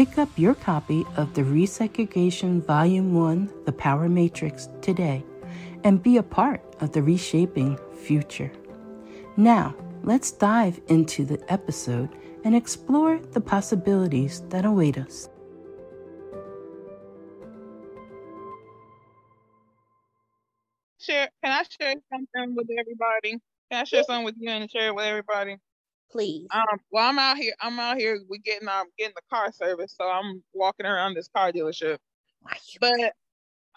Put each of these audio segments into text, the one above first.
Pick up your copy of the Resegregation Volume 1 The Power Matrix today and be a part of the reshaping future. Now, let's dive into the episode and explore the possibilities that await us. Share, can I share something with everybody? Can I share something with you and share it with everybody? Please? Um, well, I'm out here. I'm out here. We getting um getting the car service, so I'm walking around this car dealership. But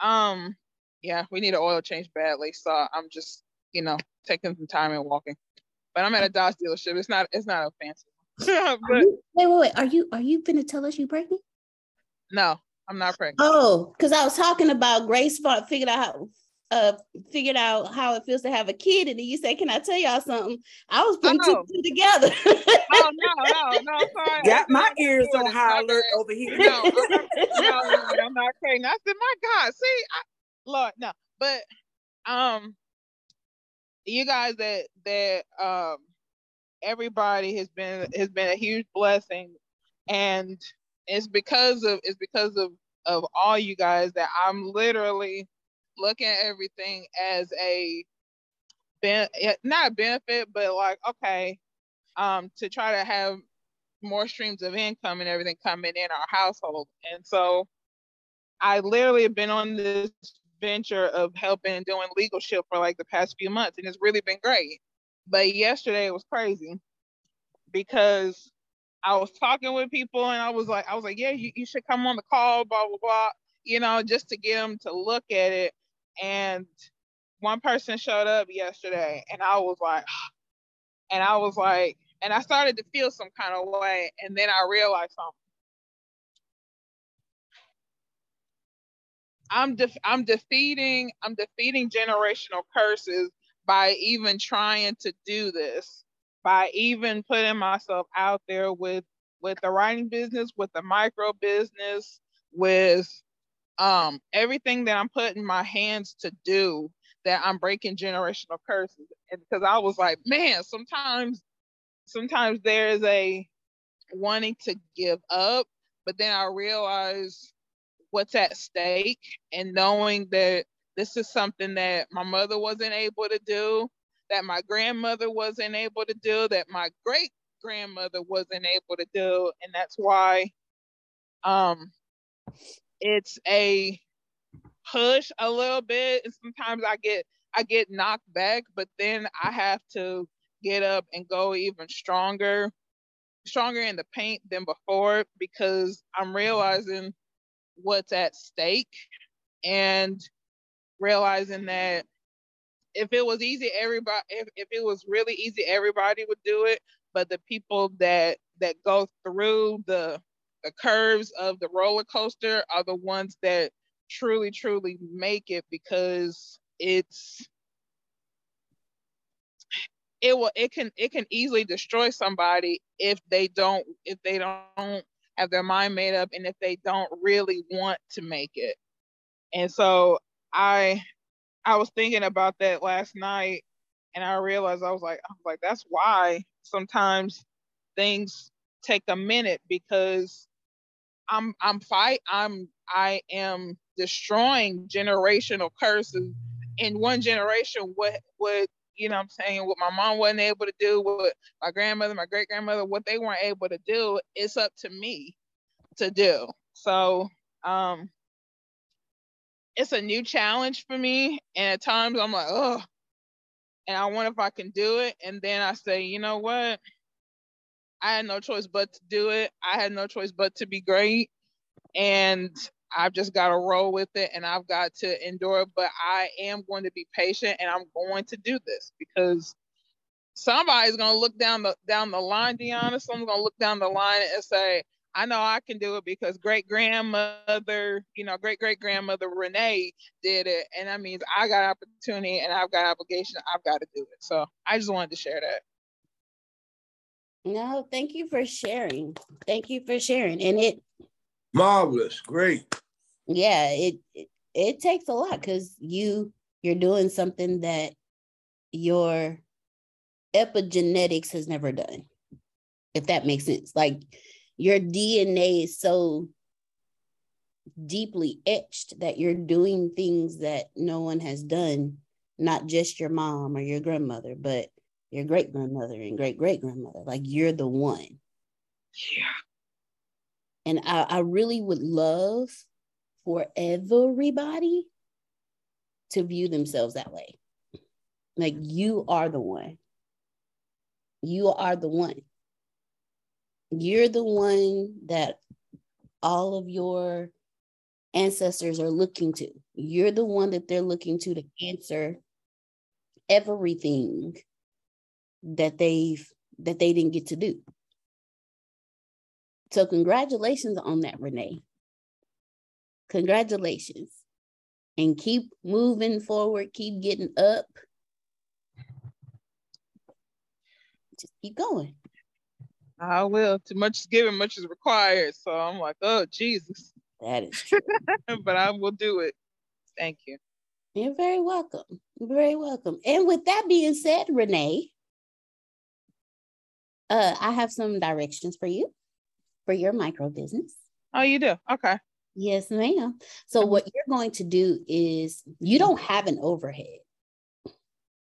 um, yeah, we need an oil change badly, so I'm just you know taking some time and walking. But I'm at a Dodge dealership. It's not it's not a fancy. but, you, wait, wait, wait. Are you are you gonna tell us you pregnant? No, I'm not pregnant. Oh, because I was talking about Grace figured out how uh figured out how it feels to have a kid and then you say, can i tell y'all something? I was putting oh. two, two together. Oh no no no sorry. Got my ears on high alert over here. No I'm not, no, I'm not kidding i said my god see I, lord no. But um you guys that that um everybody has been has been a huge blessing and it's because of it's because of of all you guys that i'm literally look at everything as a ben- not a benefit, but like okay, um, to try to have more streams of income and everything coming in our household. And so I literally have been on this venture of helping and doing LegalShield for like the past few months, and it's really been great. But yesterday it was crazy because I was talking with people and I was like, I was like, yeah, you, you should come on the call, blah, blah, blah, you know, just to get them to look at it and one person showed up yesterday and I was like and I was like and I started to feel some kind of way and then I realized something. I'm I'm defeating I'm defeating generational curses by even trying to do this by even putting myself out there with with the writing business with the micro business with um everything that i'm putting my hands to do that i'm breaking generational curses. And because i was like man sometimes sometimes there's a wanting to give up but then i realize what's at stake and knowing that this is something that my mother wasn't able to do that my grandmother wasn't able to do that my great grandmother wasn't able to do, and that's why um it's a push a little bit and sometimes I get I get knocked back, but then I have to get up and go even stronger, stronger in the paint than before because I'm realizing what's at stake and realizing that if it was easy everybody if, if it was really easy everybody would do it. But the people that that go through the the curves of the roller coaster are the ones that truly truly make it because it's it will it can it can easily destroy somebody if they don't if they don't have their mind made up and if they don't really want to make it. And so i i was thinking about that last night and i realized i was like i was like that's why sometimes things take a minute because i'm i'm fight i'm i am destroying generational curses. In one generation what what you know I'm saying what my mom wasn't able to do what my grandmother my great grandmother what they weren't able to do it's up to me to do. So um it's a new challenge for me. And at times I'm like oh and I wonder if I can do it. And then I say you know what I had no choice but to do it I had no choice but to be great and I've just got to roll with it and I've got to endure. But I am going to be patient and I'm going to do this because somebody's going to look down the down the line, Deanna. Someone's going to look down the line and say, I know I can do it because great grandmother, you know, great great grandmother Renee did it. And that means I got opportunity and I've got obligation. I've got to do it. So I just wanted to share that. No, thank you for sharing. Thank you for sharing. And it marvelous, great yeah it it, it takes a lot because you you're doing something that your epigenetics has never done if that makes sense like your dna is so deeply etched that you're doing things that no one has done not just your mom or your grandmother but your great grandmother and great great grandmother like you're the one yeah and I, I really would love for everybody to view themselves that way. Like you are the one. You are the one. You're the one that all of your ancestors are looking to. You're the one that they're looking to to answer everything that they've that they didn't get to do. So congratulations on that, Renee. Congratulations. And keep moving forward, keep getting up. Just keep going. I will. Too much is given, much is required. So I'm like, oh Jesus. That is true. but I will do it. Thank you. You're very welcome. You're very welcome. And with that being said, Renee, uh, I have some directions for you for your micro business. Oh, you do? Okay. Yes, ma'am. So what you're going to do is you don't have an overhead.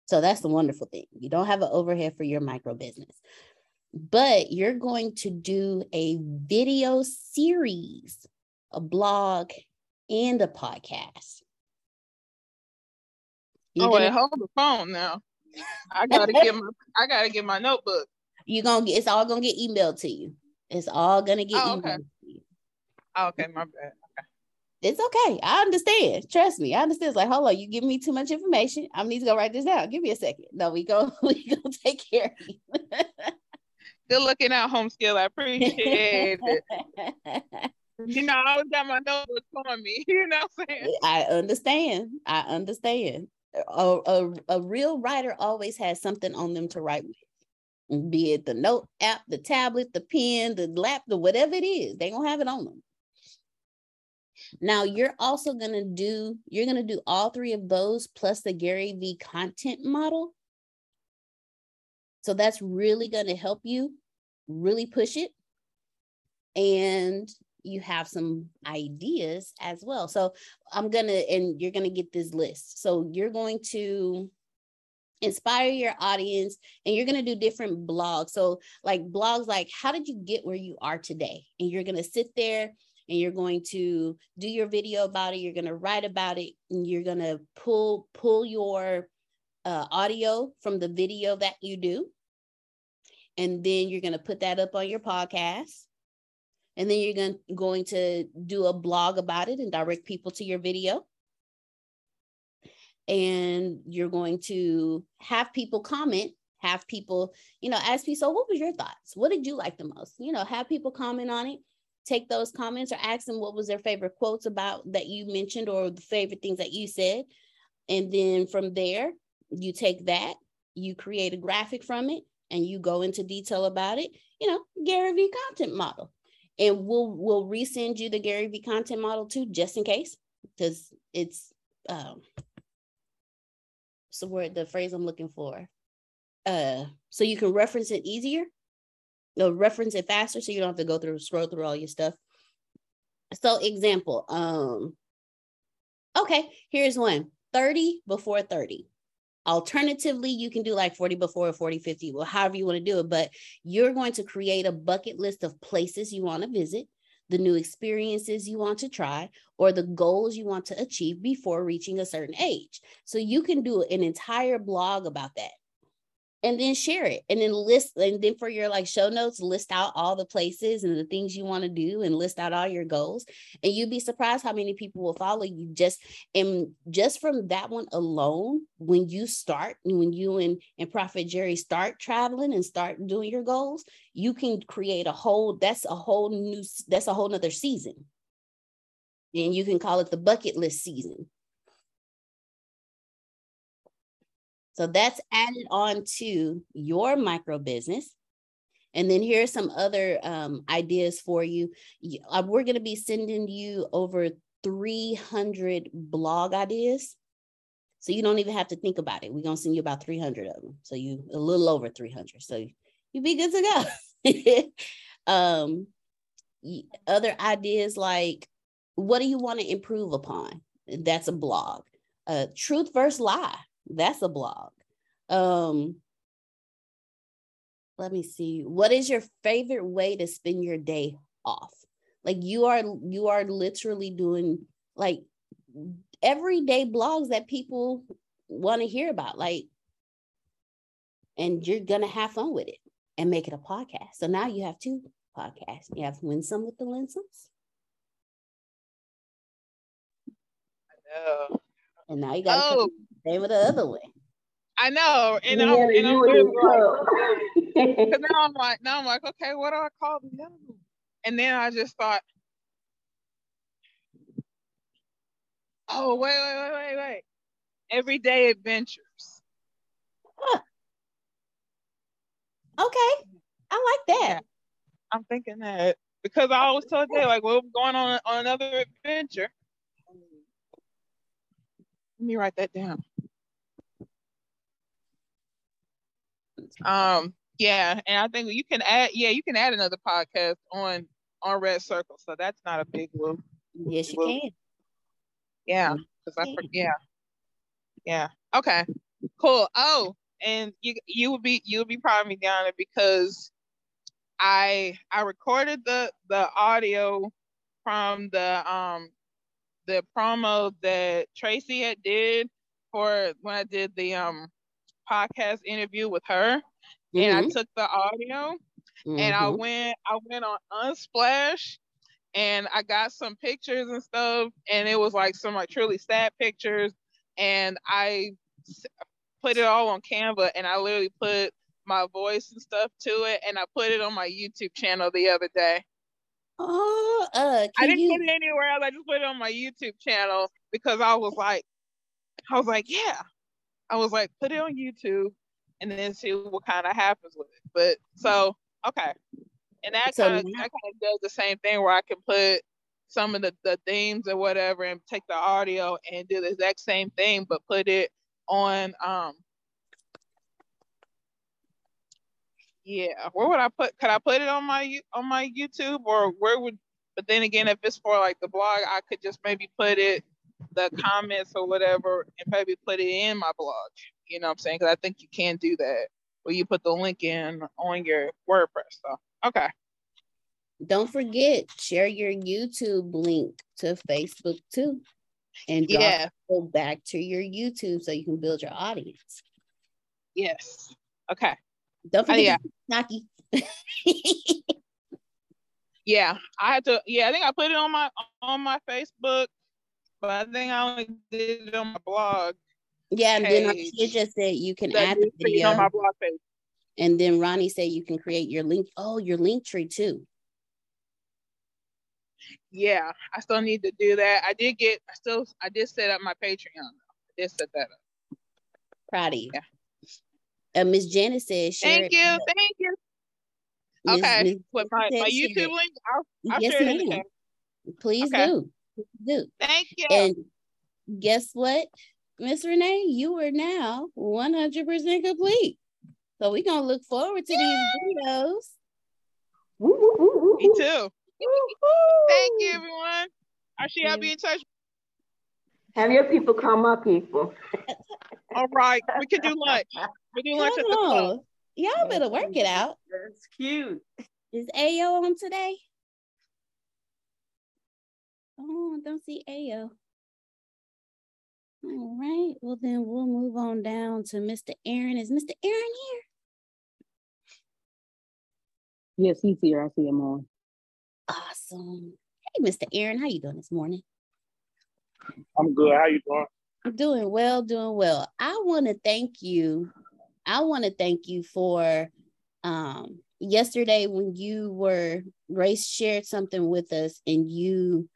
So that's the wonderful thing. You don't have an overhead for your micro business. But you're going to do a video series, a blog, and a podcast. You're oh, gonna, wait, hold the phone now. I gotta get my I gotta get my notebook. You're gonna get it's all gonna get emailed to you. It's all gonna get oh, okay. Oh, okay, my bad. Okay. It's okay. I understand. Trust me. I understand. It's like, hold on, you give me too much information. I need to go write this down. Give me a second. No, we go, we go take care of you. Good looking out, home skill. I appreciate it. you know, I always got my notebook on me. You know what I'm saying? I understand. I understand. A, a, a real writer always has something on them to write with be it the note app, the tablet, the pen, the laptop, whatever it is, they gonna have it on them. Now you're also to do, you're to do all three of those plus the Gary V content model. So that's really to help you really push it. And you have some ideas as well. So I'm to, and you're to get this list. So you're going to, inspire your audience and you're going to do different blogs. So like blogs like how did you get where you are today? And you're going to sit there and you're going to do your video about it you're going to write about it and you're going to pull pull your uh, audio from the video that you do. And then you're going to put that up on your podcast. And then you're going, going to do a blog about it and direct people to your video and you're going to have people comment have people you know ask me so what was your thoughts? What did you like the most? You know have people comment on it take those comments or ask them what was their favorite quotes about that you mentioned or the favorite things that you said. And then from there you take that you create a graphic from it and you go into detail about it you know gary vee content model. And we'll we'll resend you the gary vee content model too just in case because it's um so word the phrase I'm looking for. Uh, so you can reference it easier, no, reference it faster, so you don't have to go through scroll through all your stuff. So example, um, okay, here's one 30 before 30. Alternatively, you can do like 40 before 40, 50, well, however you want to do it, but you're going to create a bucket list of places you want to visit the new experiences you want to try, or the goals you want to achieve before reaching a certain age. So you can do an entire blog about that and then share it and then list and then for your like show notes list out all the places and the things you want to do and list out all your goals and you'd be surprised how many people will follow you just and just from that one alone when you start when you and and prophet jerry start traveling and start doing your goals you can create a whole that's a whole new that's a whole nother season. And you can call it the bucket list season So that's added on to your micro business. And then here are some other um, ideas for you. Uh, we're going to be sending you over 300 blog ideas. So you don't even have to think about it. We're going to send you about 300 of them. So you a little over 300. So you'll be good to go. um, other ideas like what do you want to improve upon? That's a blog. Uh, truth versus lie. That's a blog. Um, let me see. What is your favorite way to spend your day off? Like you are you are literally doing like everyday blogs that people want to hear about. Like, and you're gonna have fun with it and make it a podcast. So now you have two podcasts. You have Winsome with the Linsomes. I know. And now you got oh. the name of the other way. I know, and yeah, I'm, and I'm like, because now I'm like, now I'm like, okay, what do I call the other one? And then I just thought, oh wait, wait, wait, wait, wait, everyday adventures. Huh. Okay, I like that. Yeah, I'm thinking that because I always told you like, well, we're going on on another adventure. Let me write that down. Um, yeah, and I think you can add, yeah, you can add another podcast on on Red Circle, so that's not a big whoop. Yes, you can. Yeah, because I yeah, yeah. Okay, cool. Oh, and you you would be you would be proud of me, Diana, because I I recorded the the audio from the um the promo that Tracy had did for when I did the um podcast interview with her, mm-hmm. and I mm-hmm. took the audio mm-hmm. and I mm-hmm. went I went on Unsplash and I got some pictures and stuff, and it was like some like truly sad pictures, and I put it all on Canva, and I literally put my voice and stuff to it, and I put it on my YouTube channel the other day. Oh, uh, I didn't you... put it anywhere else. I just put it on my YouTube channel because I was like, I was like, yeah, I was like, put it on YouTube and then see what kind of happens with it. But so okay. And that so kind of that kind of does the same thing where I can put some of the, the themes or whatever and take the audio and do the exact same thing but put it on um yeah where would i put could i put it on my on my youtube or where would but then again if it's for like the blog i could just maybe put it the comments or whatever and maybe put it in my blog. You know what I'm saying? Because I think you can do that where you put the link in on your WordPress. So okay. Don't forget, share your YouTube link to Facebook too. And yeah, go back to your YouTube so you can build your audience. Yes. Okay. Don't forget uh, yeah. Naki. yeah, I had to. Yeah, I think I put it on my on my Facebook, but I think I only did it on my blog. Yeah, and then you just said you can add the video on my blog page. And then Ronnie said you can create your link. Oh, your link tree too. Yeah, I still need to do that. I did get. I still. I did set up my Patreon. I did set that up. Proud of you. Yeah. Uh, Miss Janice says. Thank you. Thank you. Ms. Okay, Ms. with my, my YouTube link, I'll, I'll yes, share it in. Please okay. do. do. Thank you. And guess what, Miss Renee? You are now 100% complete. So we're going to look forward to Yay! these videos. Me too. Thank you, everyone. Actually, I'll be in touch. Have your people call my people. All right, we can do lunch. We do lunch at the club. Y'all better work it out. That's cute. Is Ayo on today? Oh, don't see Ayo. All right. Well, then we'll move on down to Mr. Aaron. Is Mr. Aaron here? Yes, he's here. I see him on. Awesome. Hey, Mr. Aaron, how you doing this morning? I'm good. How you doing? I'm doing well, doing well. I want to thank you I want to thank you for um, yesterday when you were Grace shared something with us and you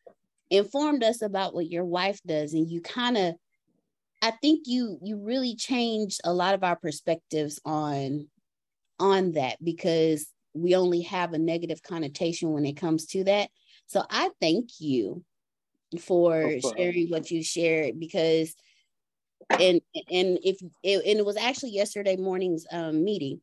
informed us about what your wife does and you kind of I think you you really changed a lot of our perspectives on on that because we only have a negative connotation when it comes to that. So I thank you for sharing what you shared because and and if it, and it was actually yesterday morning's um, meeting.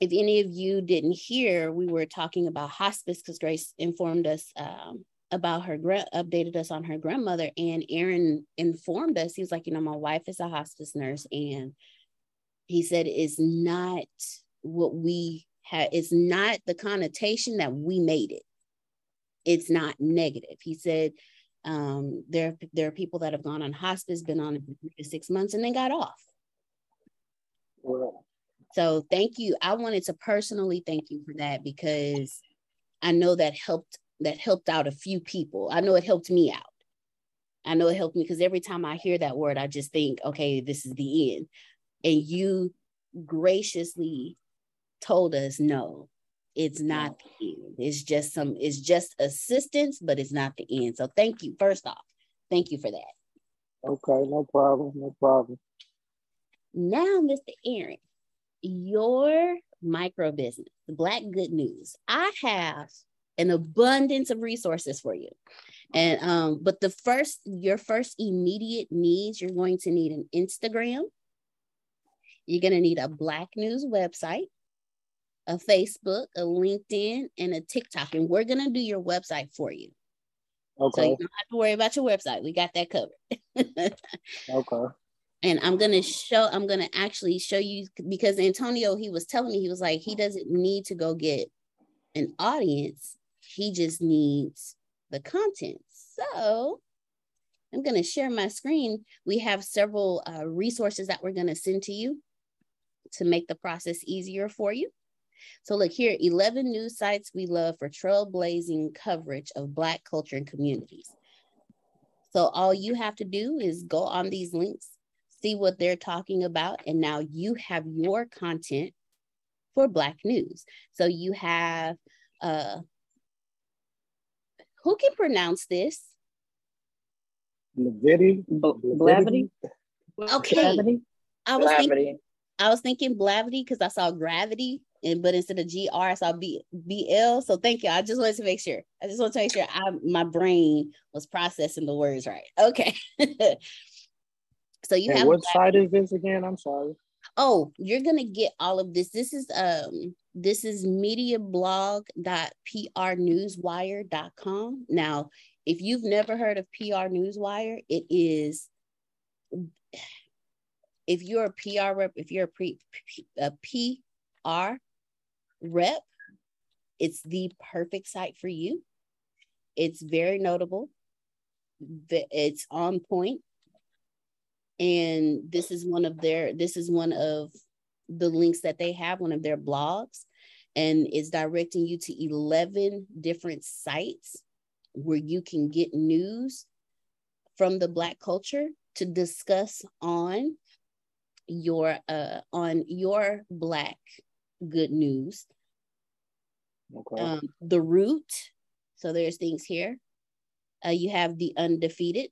If any of you didn't hear we were talking about hospice because grace informed us um, about her updated us on her grandmother and aaron informed us he was like you know my wife is a hospice nurse and he said it's not what we had it's not the connotation that we made it it's not negative he said um, there, there are people that have gone on hospice, been on three to six months, and then got off. So thank you. I wanted to personally thank you for that because I know that helped that helped out a few people. I know it helped me out. I know it helped me because every time I hear that word, I just think, okay, this is the end. And you graciously told us, no, it's not the end. It's just some, it's just assistance, but it's not the end. So thank you. First off, thank you for that. Okay, no problem. No problem. Now, Mr. Aaron, your micro business, the Black Good News. I have an abundance of resources for you. And um, but the first, your first immediate needs, you're going to need an Instagram. You're going to need a Black News website a Facebook, a LinkedIn, and a TikTok. And we're going to do your website for you. Okay. So you don't have to worry about your website. We got that covered. okay. And I'm going to show, I'm going to actually show you because Antonio, he was telling me, he was like, he doesn't need to go get an audience. He just needs the content. So I'm going to share my screen. We have several uh, resources that we're going to send to you to make the process easier for you. So look here, 11 news sites we love for trailblazing coverage of Black culture and communities. So all you have to do is go on these links, see what they're talking about, and now you have your content for Black news. So you have, uh, who can pronounce this? Blavity. Blavity. Okay. I was thinking, I was thinking Blavity because I saw gravity and but instead of GR, I saw B BL. So thank you. I just wanted to make sure. I just want to make sure I my brain was processing the words right. Okay. so you and have what site is this again? I'm sorry. Oh, you're gonna get all of this. This is um this is mediablog.prnewswire.com. Now, if you've never heard of PR Newswire, it is if you're a PR rep, if you're a pre a PR rep, it's the perfect site for you. It's very notable. It's on point. And this is one of their this is one of the links that they have, one of their blogs, and it's directing you to 11 different sites where you can get news from the black culture to discuss on your uh on your black good news. Okay. um the root so there's things here. Uh you have the undefeated.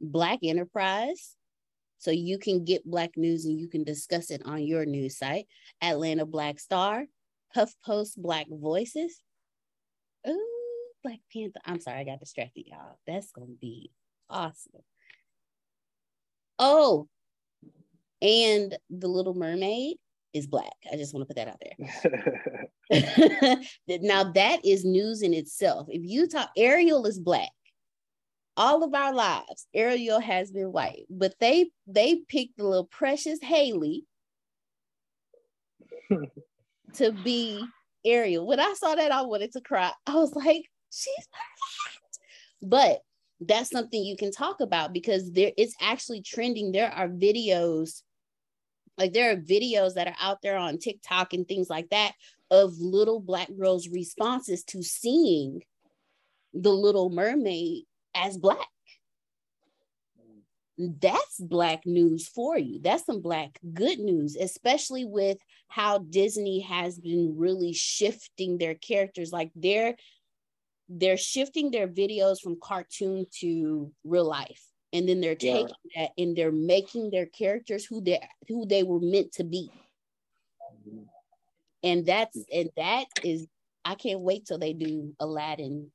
Black enterprise. So you can get black news and you can discuss it on your news site. Atlanta black star. Huff post black voices. Ooh, black panther. I'm sorry i got distracted y'all. That's gonna be awesome. Oh and the little mermaid is black. I just want to put that out there. Now that is news in itself. If you talk ariel is black. All of our lives ariel has been white but they they picked the little precious Halle to be ariel. When i saw that i wanted to cry. I was like she's perfect. But that's something you can talk about because there it's actually trending. There are videos like there are videos that are out there on TikTok and things like that of little black girls' responses to seeing the little mermaid as black. That's black news for you. That's some black good news, especially with how Disney has been really shifting their characters. Like they're they're shifting their videos from cartoon to real life and then they're Yeah. taking that and they're making their characters who they who they were meant to be. And that's and that is i can't wait till they do aladdin.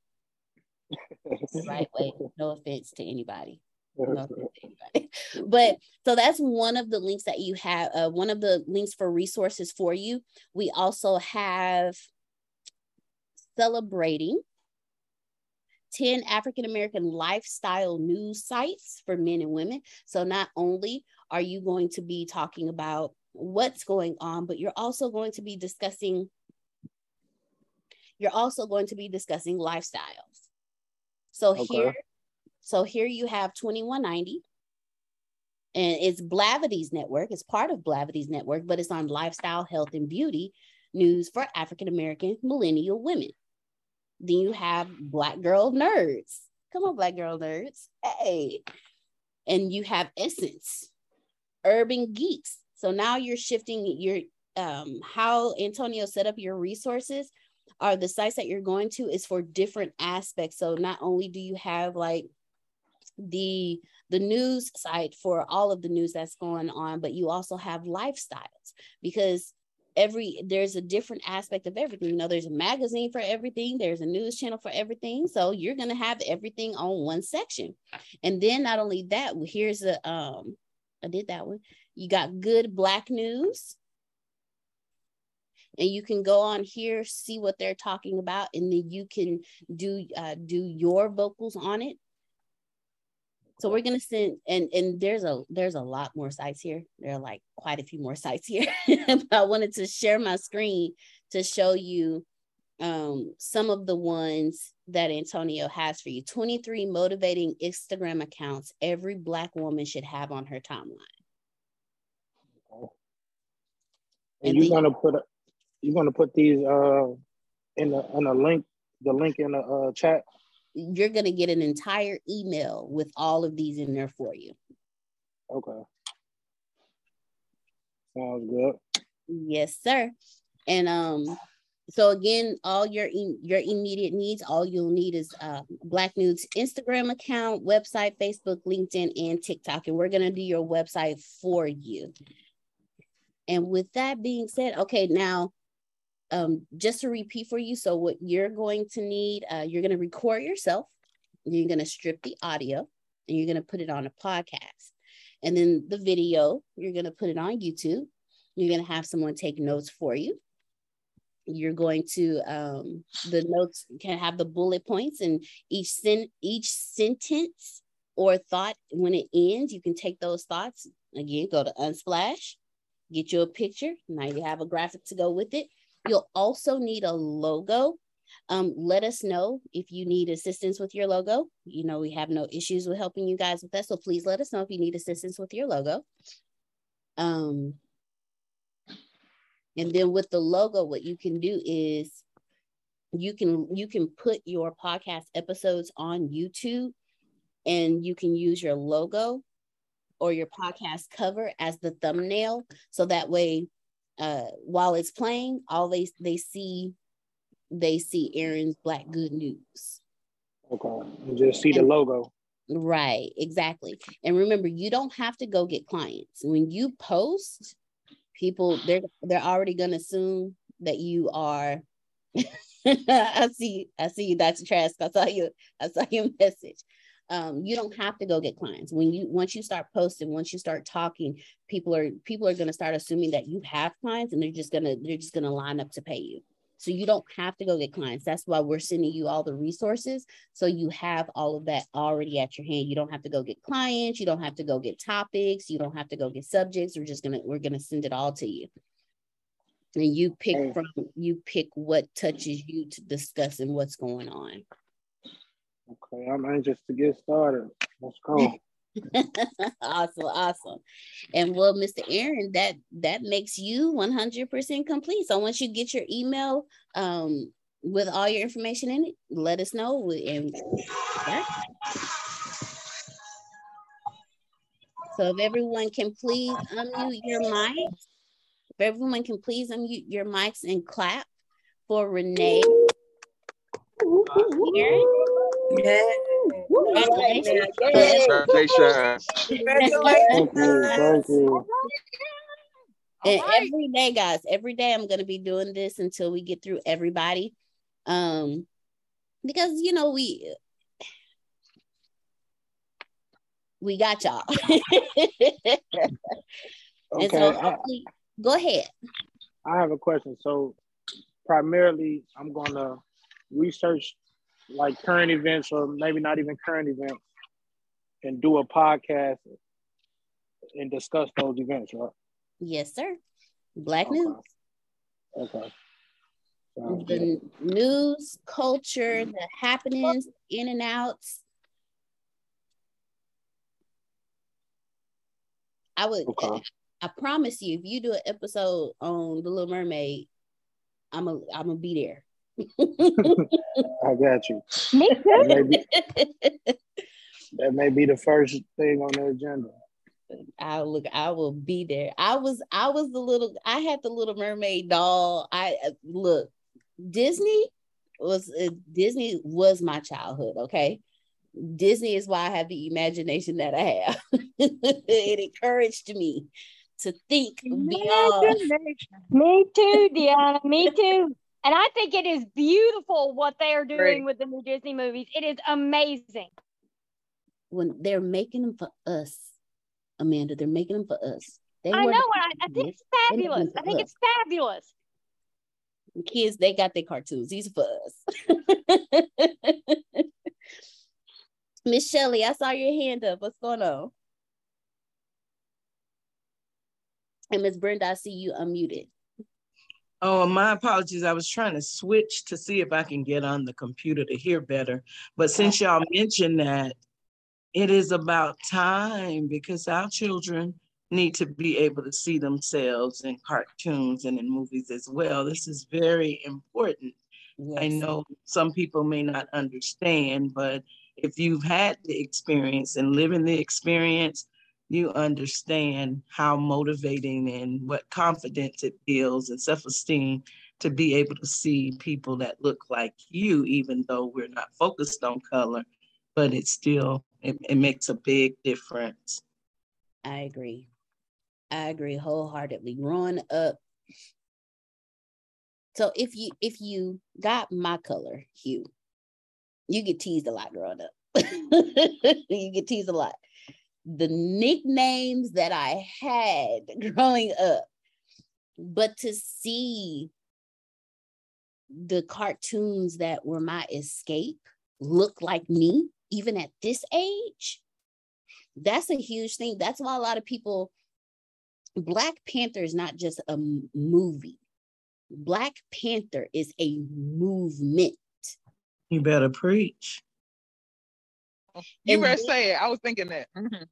The right way. No offense to anybody. No offense to anybody. but so that's one of the links that you have uh, one of the links for resources for you. We also have celebrating 10 African American lifestyle news sites for men and women. So, not only are you going to be talking about what's going on, but you're also going to be discussing. You're also going to be discussing lifestyles. So Okay. here, so here you have 21Ninety, and it's Blavity's network. It's part of Blavity's network, but it's on lifestyle, health, and beauty news for African American millennial women. Then you have Black Girl Nerds. Come on, Black Girl Nerds. Hey. And you have Essence, Urban Geeks. So now you're shifting your um how Antonio set up your resources are the sites that you're going to is for different aspects. So not only do you have like the the news site for all of the news that's going on, but you also have lifestyles because every there's a different aspect of everything. You know, there's a magazine for everything, there's a news channel for everything. So you're gonna have everything on one section. And then not only that, here's a um, I did that one. You got good black news. And you can go on here, see what they're talking about, and then you can do uh, do your vocals on it. So we're gonna send and and there's a there's a lot more sites here. There are like quite a few more sites here. I wanted to share my screen to show you um, some of the ones that Antonio has for you. 23 motivating Instagram accounts every black woman should have on her timeline. And And you're the- gonna put a, you're gonna put these uh in the in a link the link in the uh, chat. You're gonna get an entire email with all of these in there for you. Okay. Sounds good. Yes, sir. And um, so again, all your your immediate needs, all you'll need is uh, Black News Instagram account, website, Facebook, LinkedIn, and TikTok. And we're gonna do your website for you. And with that being said, okay, now um, just to repeat for you, so what you're going to need, uh, you're gonna record yourself, you're gonna strip the audio, and you're gonna put it on a podcast. And then the video, you're gonna put it on YouTube. You're going to have someone take notes for you. You're going to um, the notes can have the bullet points, and each sen- each sentence or thought when it ends, you can take those thoughts again, go to Unsplash, get you a picture. Now you have a graphic to go with it. You'll also need a logo. Um, let us know if you need assistance with your logo. You know, we have no issues with helping you guys with that. So please let us know if you need assistance with your logo. Um, and then with the logo, what you can do is you can you can put your podcast episodes on YouTube and you can use your logo or your podcast cover as the thumbnail so that way uh while it's playing all they they see they see Aaron's Black Good News. Okay. You just see the logo. Right, exactly. And remember, you don't have to go get clients. When you post, people they're they're already gonna assume that you are I see I see you, Dr. Trask. I saw you, I saw your message. Um, you don't have to go get clients. When you once you start posting, once you start talking, people are people are gonna start assuming that you have clients and they're just gonna they're just gonna line up to pay you. So you don't have to go get clients. That's why we're sending you all the resources. So you have all of that already at your hand. You don't have to go get clients. You don't have to go get topics. You don't have to go get subjects. We're just gonna we're gonna send it all to you. And you pick from you pick what touches you to discuss and what's going on. Okay, I'm anxious to get started. Let's go. awesome, awesome. And well, Mr. Aaron, that that makes you 100% complete. So once you get your email um with all your information in it, let us know. And yeah. So if everyone can please unmute your mics, if everyone can please unmute your mics and clap for Renee. Aaron. Yeah. Congratulations. Congratulations. Thank you. Thank you. And every day, guys, every day I'm gonna be doing this until we get through everybody. Um, because you know, we we got y'all. and Okay. so I, go ahead. I have a question. So primarily I'm gonna research like current events or maybe not even current events and do a podcast and discuss those events, right? Yes, sir. Black Okay. news. Okay. Sounds good. The news, culture, the happenings, in and outs. I would Okay. I promise you, if you do an episode on The Little Mermaid, I'm a I'm gonna be there. I got you. Me That too. may be, that may be the first thing on the agenda. I look, I will be there. I was, I was the little, I had the Little Mermaid doll. I uh, look, Disney was uh, Disney was my childhood. Okay, Disney is why I have the imagination that I have. it encouraged me to think beyond. Me too, Deanna. Me too. And I think it is beautiful what they are doing Great. with the new Disney movies. It is amazing. When they're making them for us, Amanda, they're making them for us. They I know. I, I think it's fabulous. I think for it's fabulous. kids they got their cartoons these are for us miss Shelley, i saw your hand up what's going on and miss brenda i see you unmuted Oh, my apologies. I was trying to switch to see if I can get on the computer to hear better. But since y'all mentioned that, it is about time because our children need to be able to see themselves in cartoons and in movies as well. This is very important. I know some people may not understand, but if you've had the experience and living the experience, you understand how motivating and what confidence it builds and self-esteem to be able to see people that look like you, even though we're not focused on color, but it still it, it makes a big difference. i agree. I agree wholeheartedly. Growing up so if you if you got my color hue you get teased a lot growing up. You get teased a lot the nicknames that I had growing up, but to see the cartoons that were my escape look like me, even at this age, That's a huge thing. That's why a lot of people, Black Panther is not just a movie. Black Panther is a movement. You better preach. You and better say it. I was thinking that. Mm-hmm.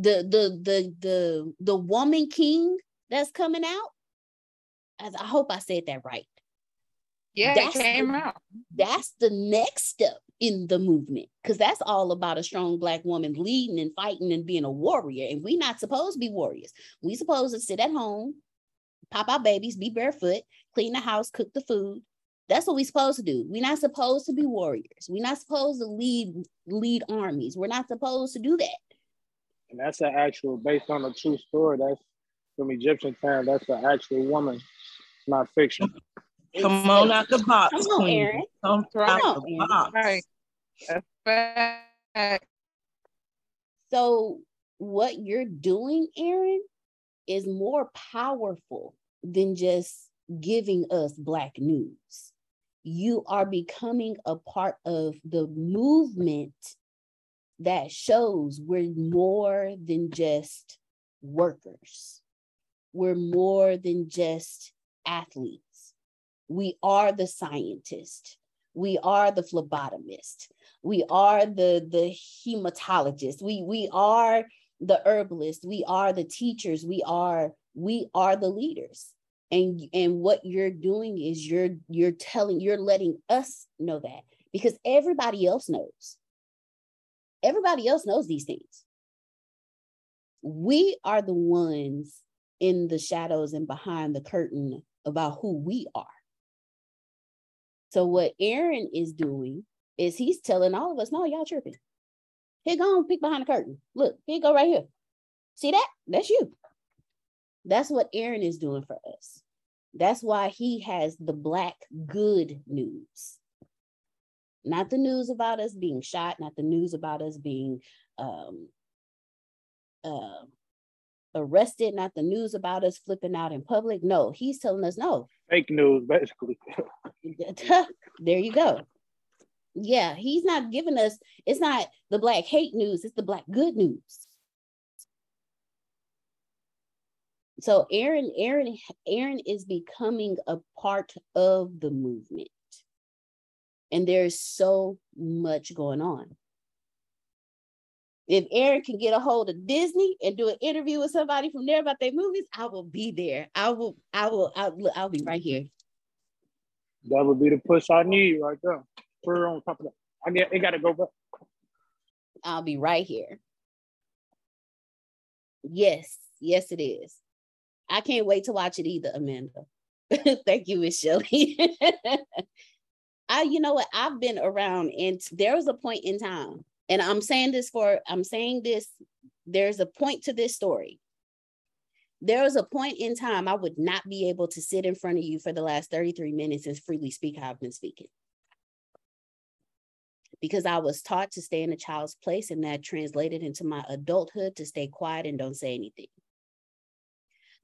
The the the the the woman king that's coming out. I hope I said that right. Yeah, that's it came the, out. That's the next step in the movement because that's all about a strong black woman leading and fighting and being a warrior. And we not supposed to be warriors. We supposed to sit at home, pop our babies, be barefoot, clean the house, cook the food. That's what we supposed to do. We're not supposed to be warriors. We're not supposed to lead lead armies. We're not supposed to do that. And that's an actual based on a true story. That's from Egyptian time. That's an actual woman, not fiction. Come on out the box. Come on, Aaron. Come out on, the box. Right. So what you're doing, Aaron, is more powerful than just giving us black news. You are becoming a part of the movement that shows we're more than just workers. We're more than just athletes we are the scientist. We are the phlebotomist. We are the, the hematologist. We, we are the herbalist. We are the teachers. We are, we are the leaders. And, and what you're doing is you're you're telling, you're letting us know that because everybody else knows. Everybody else knows these things. We are the ones in the shadows and behind the curtain about who we are. So what Aaron is doing is he's telling all of us, no, y'all tripping. Here, go peek behind the curtain. Look, here go right here. See that? That's you. That's what Aaron is doing for us. That's why he has the black good news. Not the news about us being shot, not the news about us being um, uh, arrested, not the news about us flipping out in public. No, he's telling us no. Fake news, basically. there you go. Yeah, he's not giving us, it's not the black hate news, it's the black good news. So Aaron, Aaron, Aaron is becoming a part of the movement. And there's so much going on if Aaron can get a hold of Disney and do an interview with somebody from there about their movies, I will be there. I will, I will, I'll, I'll be right here. That would be the push I need right there. Put on top of that. I get it gotta go back. I'll be right here. Yes, yes, it is. I can't wait to watch it either, Amanda. Thank you, Miss Shelley. I, you know what? I've been around, and there was a point in time and I'm saying this for, I'm saying this, there's a point to this story. There was a point in time I would not be able to sit in front of you for the last 33 minutes and freely speak how I've been speaking. Because I was taught to stay in a child's place, and that translated into my adulthood to stay quiet and don't say anything.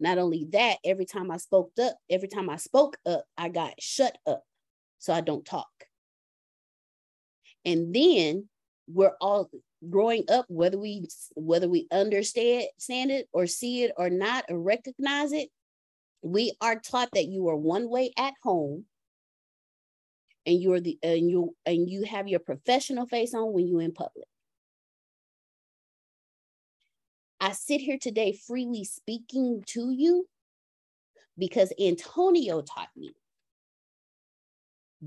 Not only that, every time I spoke up, every time I spoke up, I got shut up. So I don't talk. And then we're all growing up whether we whether we understand it or see it or not or recognize it we are taught that you are one way at home and you're the and you and you have your professional face on when you're in public i sit here today freely speaking to you because antonio taught me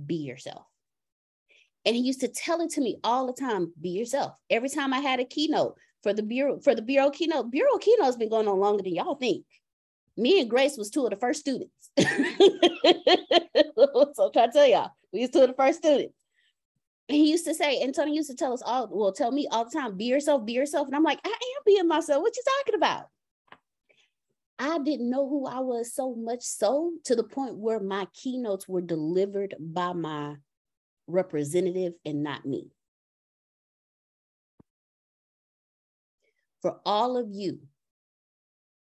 be yourself and he used to tell it to me all the time, be yourself. Every time I had a keynote for the bureau, for the bureau keynote, bureau keynote has been going on longer than y'all think. Me and Grace was two of the first students. so I'm trying to tell y'all, we was two of the first students. he used to say, and Tony used to tell us all, well, tell me all the time, be yourself, be yourself. And I'm like, I am being myself. What you talking about? I didn't know who I was so much so to the point where my keynotes were delivered by my representative and not me. For all of you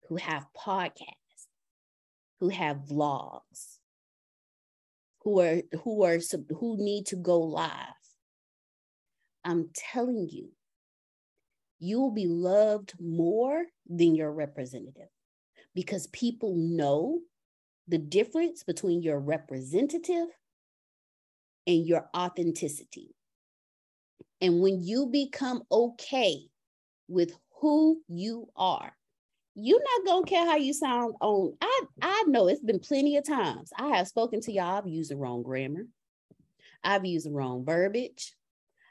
who have podcasts, who have vlogs, who are who are who need to go live, I'm telling you, you will be loved more than your representative because people know the difference between your representative and your authenticity. And when you become okay with who you are, you're not gonna care how you sound on. I I know it's been plenty of times I have spoken to y'all. I've used the wrong grammar. I've used the wrong verbiage.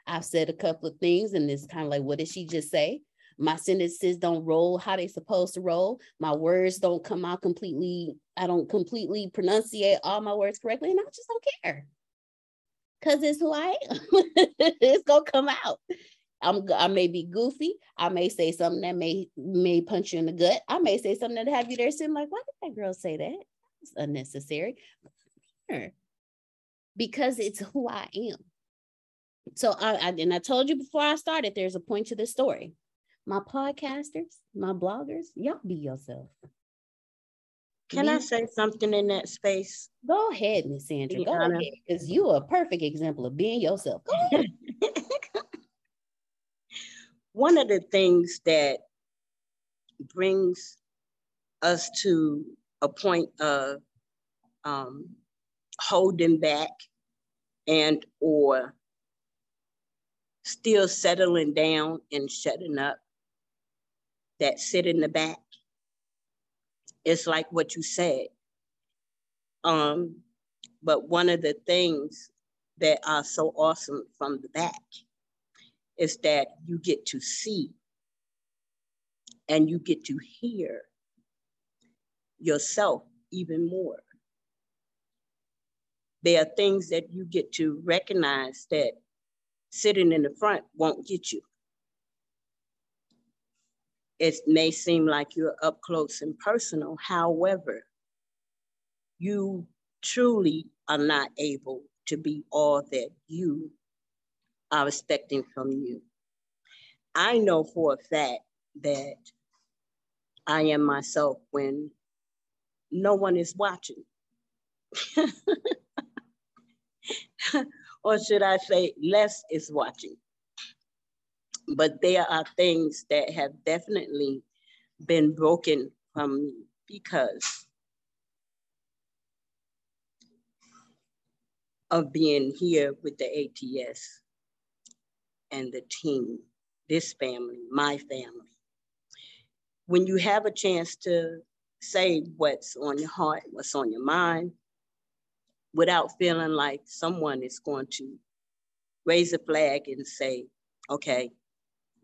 I've said a couple of things, and it's kind of like, what did she just say? My sentences don't roll how they supposed to roll. My words don't come out completely. I don't completely pronunciate all my words correctly, and I just don't care because it's who I am. it's gonna come out. I'm I may be goofy. I may say something that may may punch you in the gut. I may say something that have you there sitting like, why did that girl say that? It's unnecessary. Because it's who I am. So I, I and I told you before I started, there's a point to this story. My podcasters, my bloggers, y'all be yourself. Can I say something in that space? Go ahead, Miss Sandra. Go ahead, because you are a perfect example of being yourself. Go ahead. One of the things that brings us to a point of um, holding back and or still settling down and shutting up that sit in the back it's like what you said. Um, but one of the things that are so awesome from the back is that you get to see and you get to hear yourself even more. There are things that you get to recognize that sitting in the front won't get you it may seem like you're up close and personal. However, you truly are not able to be all that you are expecting from you. I know for a fact that I am myself when no one is watching. or should I say, less is watching but there are things that have definitely been broken from me because of being here with the ATS and the team, this family, my family. When you have a chance to say what's on your heart, what's on your mind, without feeling like someone is going to raise a flag and say, okay,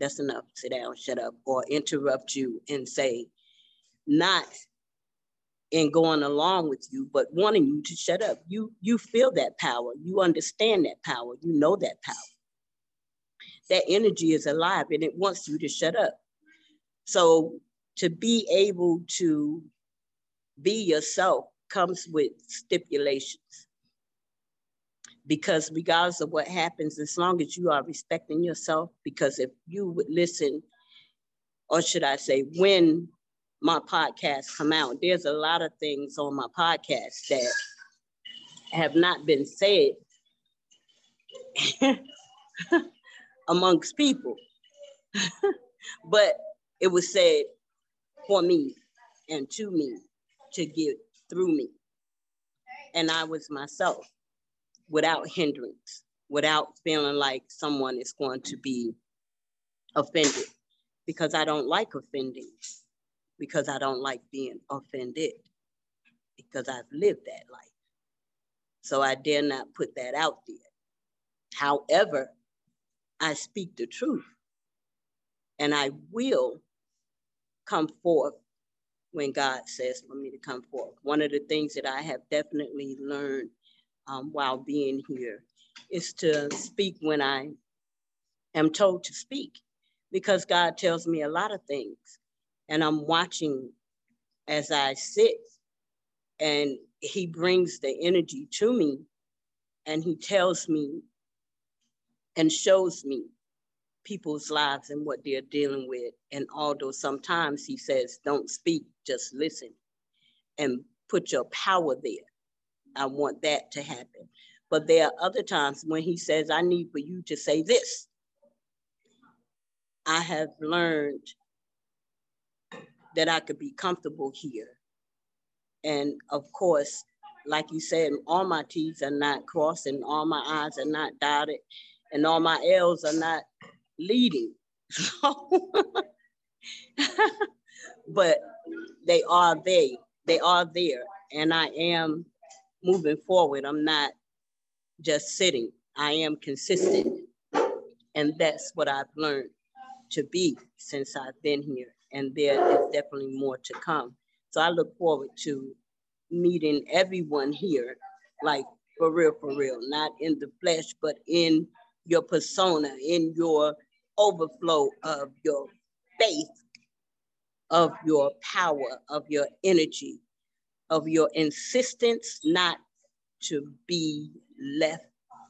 that's enough, sit down, shut up, or interrupt you and say, not in going along with you, but wanting you to shut up. You you feel that power, you understand that power, you know that power. That energy is alive and it wants you to shut up. So to be able to be yourself comes with stipulations because regardless of what happens, as long as you are respecting yourself, because if you would listen, or should I say, when my podcast come out, there's a lot of things on my podcast that have not been said amongst people, but it was said for me and to me to get through me. And I was myself without hindrance, without feeling like someone is going to be offended because I don't like offending, because I don't like being offended, because I've lived that life. So I dare not put that out there. However, I speak the truth and I will come forth when God says for me to come forth. One of the things that I have definitely learned um, while being here is to speak when I am told to speak because God tells me a lot of things. And I'm watching as I sit and He brings the energy to me and He tells me and shows me people's lives and what they're dealing with. And although sometimes He says, don't speak, just listen and put your power there. I want that to happen. But there are other times when he says, I need for you to say this. I have learned that I could be comfortable here. And of course, like you said, all my T's are not crossed and all my I's are not dotted and all my L's are not leading. but they are they, they are there. And I am moving forward. I'm not just sitting. I am consistent. And that's what I've learned to be since I've been here. And there is definitely more to come. So I look forward to meeting everyone here, like for real, for real, not in the flesh, but in your persona, in your overflow of your faith, of your power, of your energy, of your insistence not to be left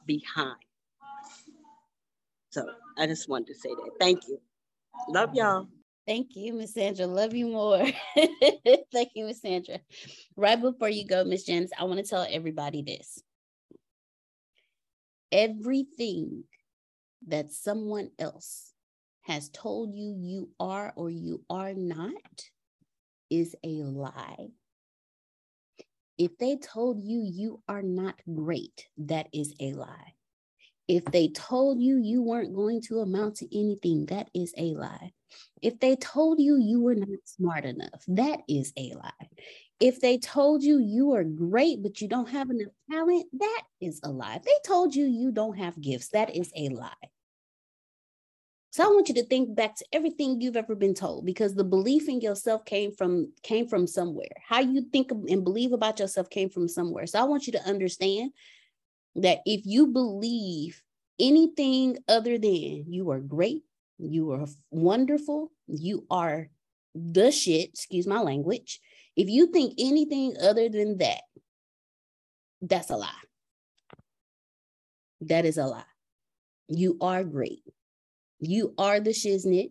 behind. So I just wanted to say that. Thank you. Love y'all. Thank you, Miss Sandra. Love you more. Thank you, Miss Sandra. Right before you go, Miss Janice, I want to tell everybody this. Everything that someone else has told you you are or you are not is a lie. If they told you you are not great, that is a lie. If they told you you weren't going to amount to anything, that is a lie. If they told you you were not smart enough, that is a lie. If they told you you are great, but you don't have enough talent, that is a lie. If they told you you don't have gifts, that is a lie. So I want you to think back to everything you've ever been told because the belief in yourself came from came from somewhere. How you think and believe about yourself came from somewhere. So I want you to understand that if you believe anything other than you are great, you are wonderful, you are the shit, excuse my language. If you think anything other than that, that's a lie. That is a lie. You are great. You are the shiznit.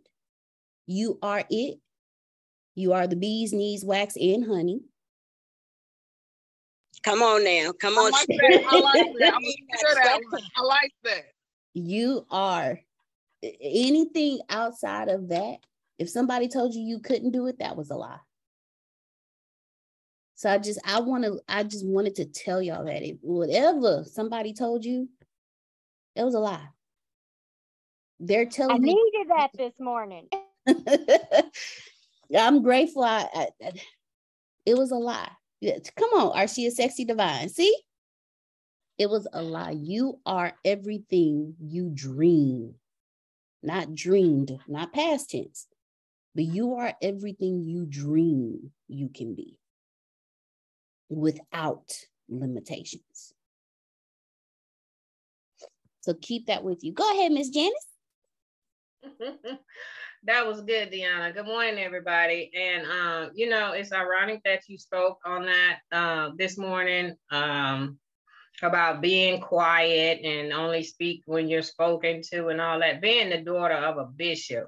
You are it. You are the bees, knees, wax, and honey. Come on now. Come on. I like that. I like that. that I like that. You are anything outside of that. If somebody told you you couldn't do it, that was a lie. So I just I want to I just wanted to tell y'all that if whatever somebody told you, it was a lie. They're telling me I needed that this morning. I'm grateful. I, I, it was a lie. Come on, are she a sexy divine? See, it was a lie. You are everything you dream, not dreamed, not past tense, but you are everything you dream you can be without limitations. So keep that with you. Go ahead, Miss Janice. that was good, Deanna. Good morning, everybody. And um, you know, it's ironic that you spoke on that uh, this morning um, about being quiet and only speak when you're spoken to and all that. Being the daughter of a bishop,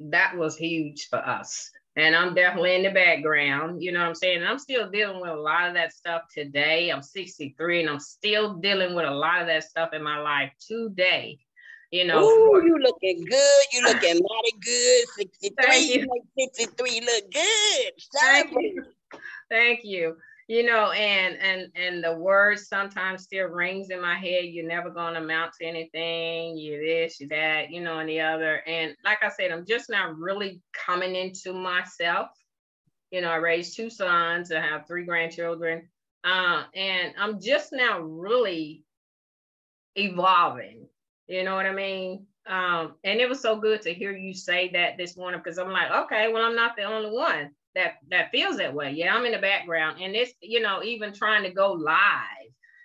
that was huge for us. And I'm definitely in the background, you know what I'm saying? And I'm still dealing with a lot of that stuff today. I'm 63 and I'm still dealing with a lot of that stuff in my life today you know. Ooh, you looking good. You looking mighty good. 63. You. 63 look good. Thank you. Thank you. You know, and and and the words sometimes still rings in my head. You're never gonna amount to anything. You this, you that, you know, and the other. And like I said, I'm just not really coming into myself. You know, I raised two sons. I have three grandchildren. Uh, and I'm just now really evolving you know what I mean? Um, and it was so good to hear you say that this morning because I'm like, okay, well, I'm not the only one that that feels that way. Yeah, I'm in the background, and it's you know even trying to go live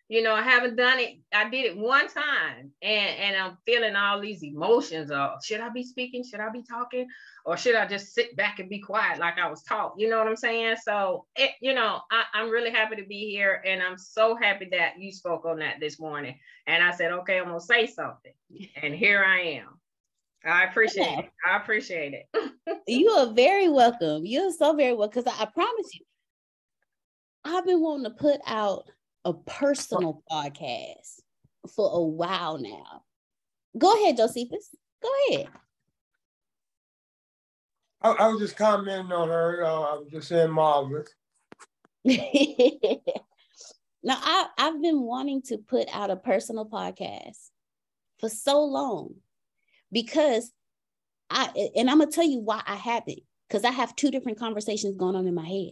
you know, I haven't done it. I did it one time and, and I'm feeling all these emotions of should I be speaking? Should I be talking? Or should I just sit back and be quiet like I was taught? You know what I'm saying? So, it, you know, I, I'm really happy to be here and I'm so happy that you spoke on that this morning. And I said, okay, I'm going to say something. And here I am. I appreciate it. I appreciate it. you are very welcome. You're so very welcome. Because I, I promise you, I've been wanting to put out a personal podcast for a while now. Go ahead, Josephus. Go ahead. I, I was just commenting on her. Uh, I was just saying marvelous. now I, I've been wanting to put out a personal podcast for so long because I and I'm gonna tell you why I haven't because I have two different conversations going on in my head.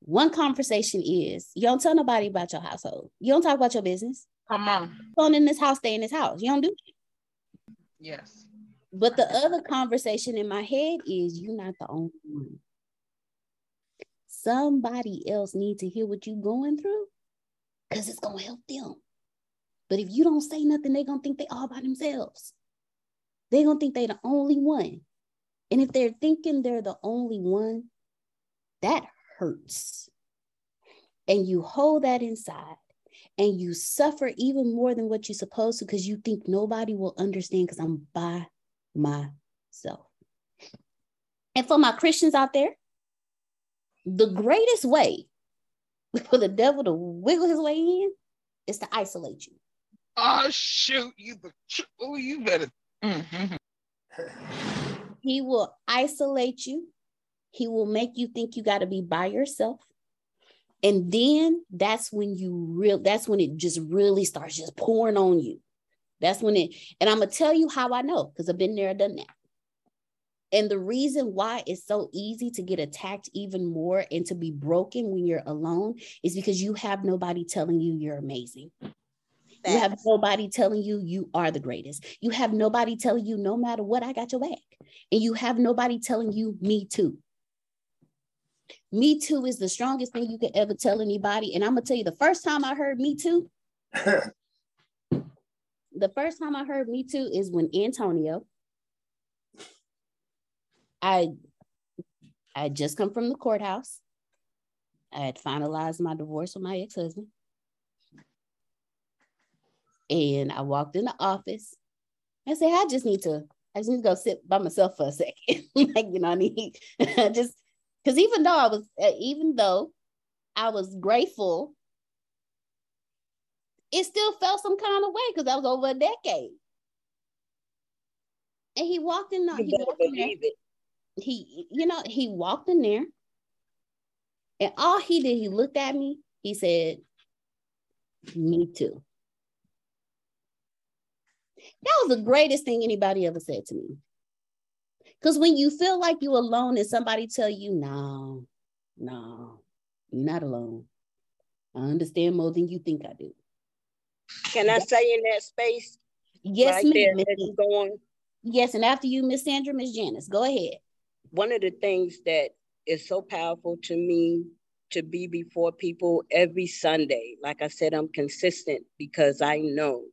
One conversation is you don't tell nobody about your household. You don't talk about your business. Come on. Going in this house, stay in this house. You don't do. Yes. But the other conversation in my head is you're not the only one. Somebody else needs to hear what you're going through because it's gonna help them. But if you don't say nothing, they're gonna think they all by themselves. They're gonna think they're the only one. And if they're thinking they're the only one, that hurts. And you hold that inside and you suffer even more than what you're supposed to because you think nobody will understand because I'm by myself. And for my Christians out there, the greatest way for the devil to wiggle his way in is to isolate you. Oh shoot, you oh you better. Mm-hmm. He will isolate you. He will make you think you got to be by yourself. And then that's when you real that's when it just really starts just pouring on you. That's when it, and I'm gonna tell you how I know because I've been there, done that. And the reason why it's so easy to get attacked even more and to be broken when you're alone is because you have nobody telling you you're amazing. You have nobody telling you you are the greatest. You have nobody telling you no matter what, I got your back. And you have nobody telling you me too. Me too is the strongest thing you could ever tell anybody. And I'm gonna tell you the first time I heard me too, the first time I heard Me Too is when Antonio, I I had just come from the courthouse. I had finalized my divorce with my ex-husband. And I walked in the office. I said, I just need to, I just need to go sit by myself for a second. like, you know, I need just because even though I was, uh, even though I was grateful it still felt some kind of way because that was over a decade. And he walked in. He walked in there. It. He, you know, he walked in there, and all he did, he looked at me. He said, "Me too." That was the greatest thing anybody ever said to me. Because when you feel like you're alone and somebody tell you, "No, no, you're not alone," I understand more than you think I do. Can I say in that space? Yes, right ma'am. There, going. Yes, and after you, Miss Sandra, Miss Janice, go ahead. One of the things that is so powerful to me to be before people every Sunday. Like I said, I'm consistent because I know,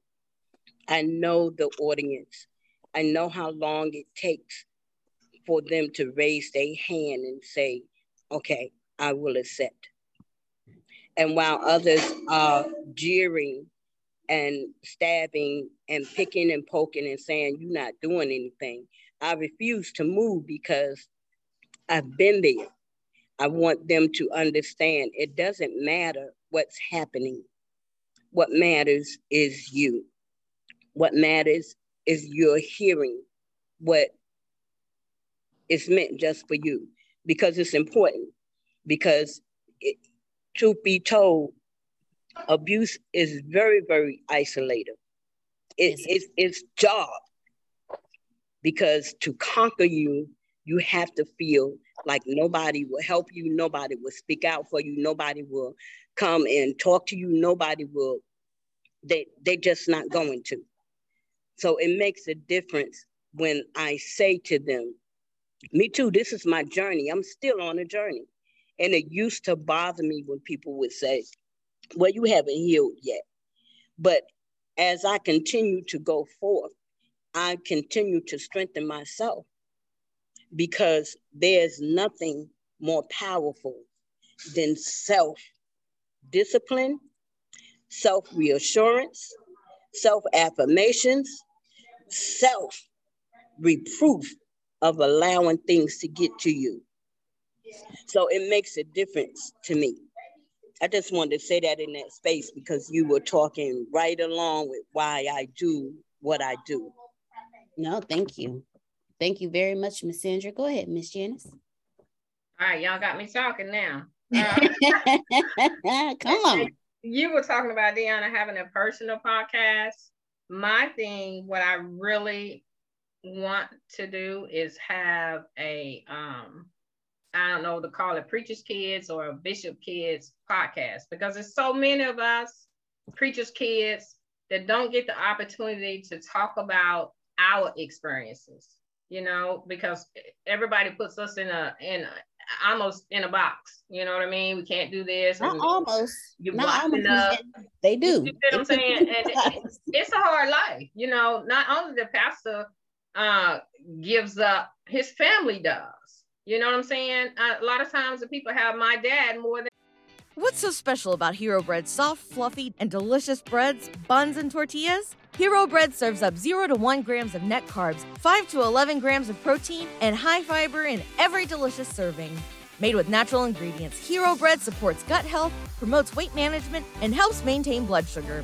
I know the audience. I know how long it takes for them to raise their hand and say, okay, I will accept. And while others are jeering and stabbing and picking and poking and saying you're not doing anything. I refuse to move because I've been there. I want them to understand it doesn't matter what's happening. What matters is you. What matters is you're hearing what is meant just for you because it's important. Because, it, truth be told, abuse is very, very isolated. It, it's its job because to conquer you, you have to feel like nobody will help you, nobody will speak out for you, nobody will come and talk to you, nobody will. They they're just not going to. So it makes a difference when I say to them, "Me too. This is my journey. I'm still on a journey." And it used to bother me when people would say, well, you haven't healed yet. But as I continue to go forth, I continue to strengthen myself because there's nothing more powerful than self discipline, self reassurance, self affirmations, self reproof of allowing things to get to you. So it makes a difference to me. I just wanted to say that in that space because you were talking right along with why I do what I do. No, thank you. Thank you very much, Miss Sandra. Go ahead, Miss Janice. All right, y'all got me talking now. Uh, Come on. You were talking about Deanna having a personal podcast. My thing, what I really want to do is have a um I don't know to call it preachers kids or a bishop kids podcast because there's so many of us preachers kids that don't get the opportunity to talk about our experiences you know because everybody puts us in a in a, almost in a box you know what i mean we can't do this Not almost. you're Not almost. up They do. you see what I'm saying? And it- it's a hard life, you know. Not only the pastor uh, gives up, his family does. You know what I'm saying? A lot of times the people have my dad more than. What's so special about Hero Bread's soft, fluffy, and delicious breads, buns, and tortillas? Hero Bread serves up 0 to 1 grams of net carbs, 5 to 11 grams of protein, and high fiber in every delicious serving. Made with natural ingredients, Hero Bread supports gut health, promotes weight management, and helps maintain blood sugar.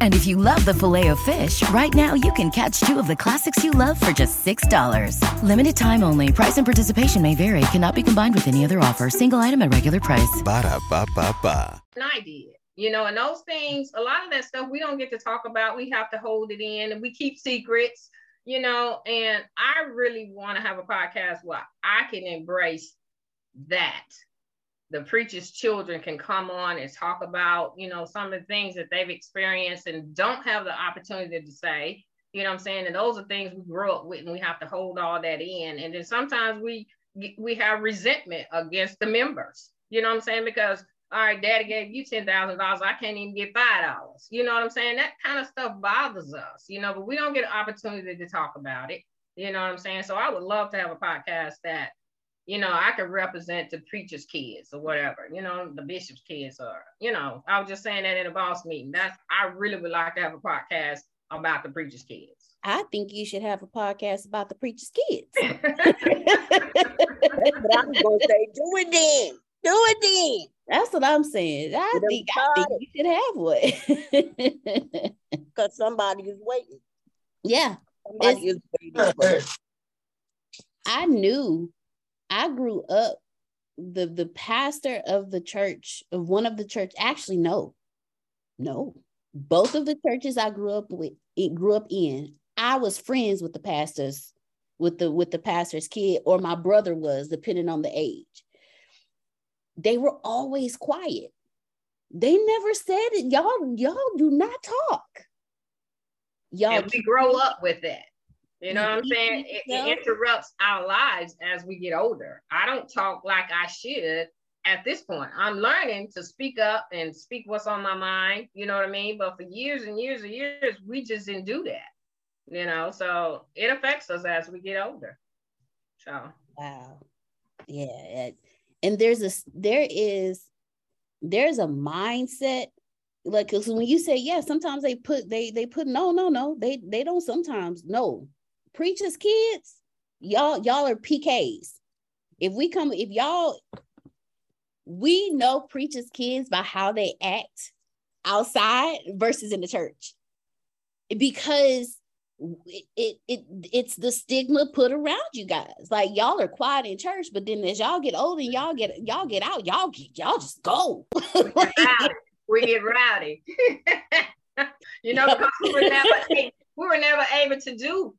And if you love the Filet-O-Fish, right now you can catch two of the classics you love for just $6. Limited time only. Price and participation may vary. Cannot be combined with any other offer. Single item at regular price. Ba-da-ba-ba-ba. than I did. You know, and those things, a lot of that stuff we don't get to talk about. We have to hold it in and we keep secrets, you know. And I really want to have a podcast where I can embrace that. The preacher's children can come on and talk about, you know, some of the things that they've experienced and don't have the opportunity to say. You know what I'm saying? And those are things we grew up with and we have to hold all that in. And then sometimes we we have resentment against the members. You know what I'm saying? Because all right, daddy gave you ten thousand dollars. I can't even get five dollars. You know what I'm saying? That kind of stuff bothers us, you know, but we don't get an opportunity to talk about it. You know what I'm saying? So I would love to have a podcast that, you know, I could represent the preacher's kids or whatever, you know, the bishop's kids or, you know, I was just saying that in a boss meeting. That's I really would like to have a podcast about the preacher's kids. I think you should have a podcast about the preacher's kids. But I'm gonna say, do it then. Do it then. That's what I'm saying. I Get 'em think I think you should have one. Because somebody is waiting. yeah. Somebody is waiting. I knew I grew up the the pastor of the church of one of the church actually no no. Both of the churches I grew up with it grew up in I was friends with the pastors with the with the pastor's kid or my brother was depending on the age. They were always quiet. They never said it. Y'all y'all do not talk. Y'all and we grow up with that. You know what I'm saying? It, it interrupts our lives as we get older. I don't talk like I should at this point. I'm learning to speak up and speak what's on my mind. You know what I mean? But for years and years and years, we just didn't do that. You know, so it affects us as we get older. So Wow. Yeah. And there's a there is there's a mindset like because when you say yeah, sometimes they put they they put no no no they they don't sometimes no preachers kids y'all y'all are PKs. If we come if y'all we know preachers kids by how they act outside versus in the church because it, it it it's the stigma put around you guys. Like y'all are quiet in church, but then as y'all get older, and y'all get y'all get out, y'all get- y'all just go. we get rowdy. you know, because we were never we were never able to do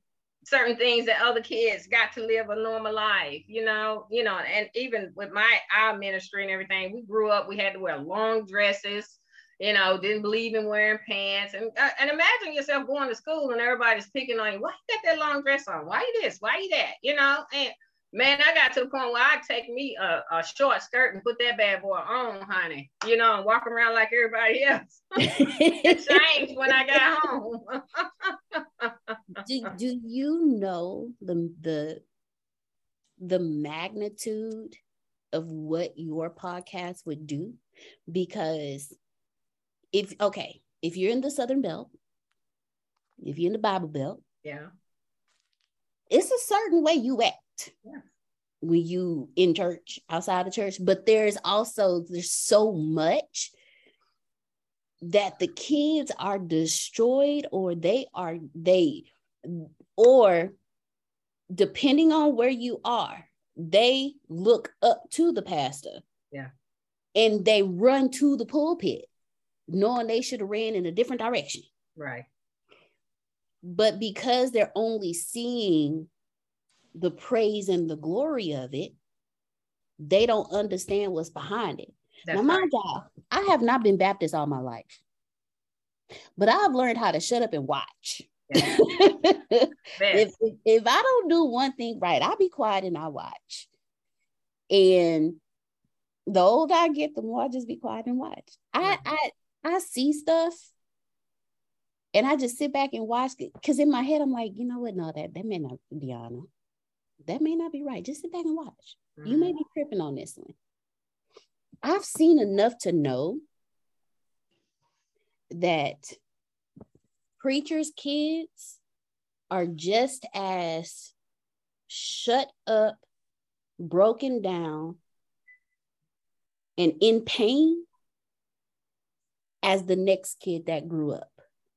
certain things that other kids got to live a normal life, you know, you know, and even with my our ministry and everything, we grew up, we had to wear long dresses, you know, didn't believe in wearing pants. And uh, and imagine yourself going to school and everybody's picking on you. Why you got that long dress on? Why you this? Why you that? You know, and man, I got to the point where I take me a, a short skirt and put that bad boy on, honey, you know, and walk around like everybody else. it changed when I got home. do, do you know the the the magnitude of what your podcast would do because if okay, if you're in the Southern Belt, if you're in the Bible Belt, Yeah. it's a certain way you act Yeah. when you in church outside of church but there's also there's so much that the kids are destroyed or they are they or depending on where you are they look up to the pastor Yeah. and they run to the pulpit knowing they should have ran in a different direction Right. but because they're only seeing the praise and the glory of it, they don't understand what's behind it. That's now, mind y'all, I have not been Baptist all my life, but I've learned how to shut up and watch. if, if if I don't do one thing right, I'll be quiet and I watch. And the older I get, the more I just be quiet and watch. I I I see stuff and I just sit back and watch because in my head I'm like, you know what? No, that that may not be honor. That may not be right. Just sit back and watch. You may mm-hmm. be tripping on this one. I've seen enough to know that preachers' kids are just as shut up, broken down, and in pain as the next kid that grew up.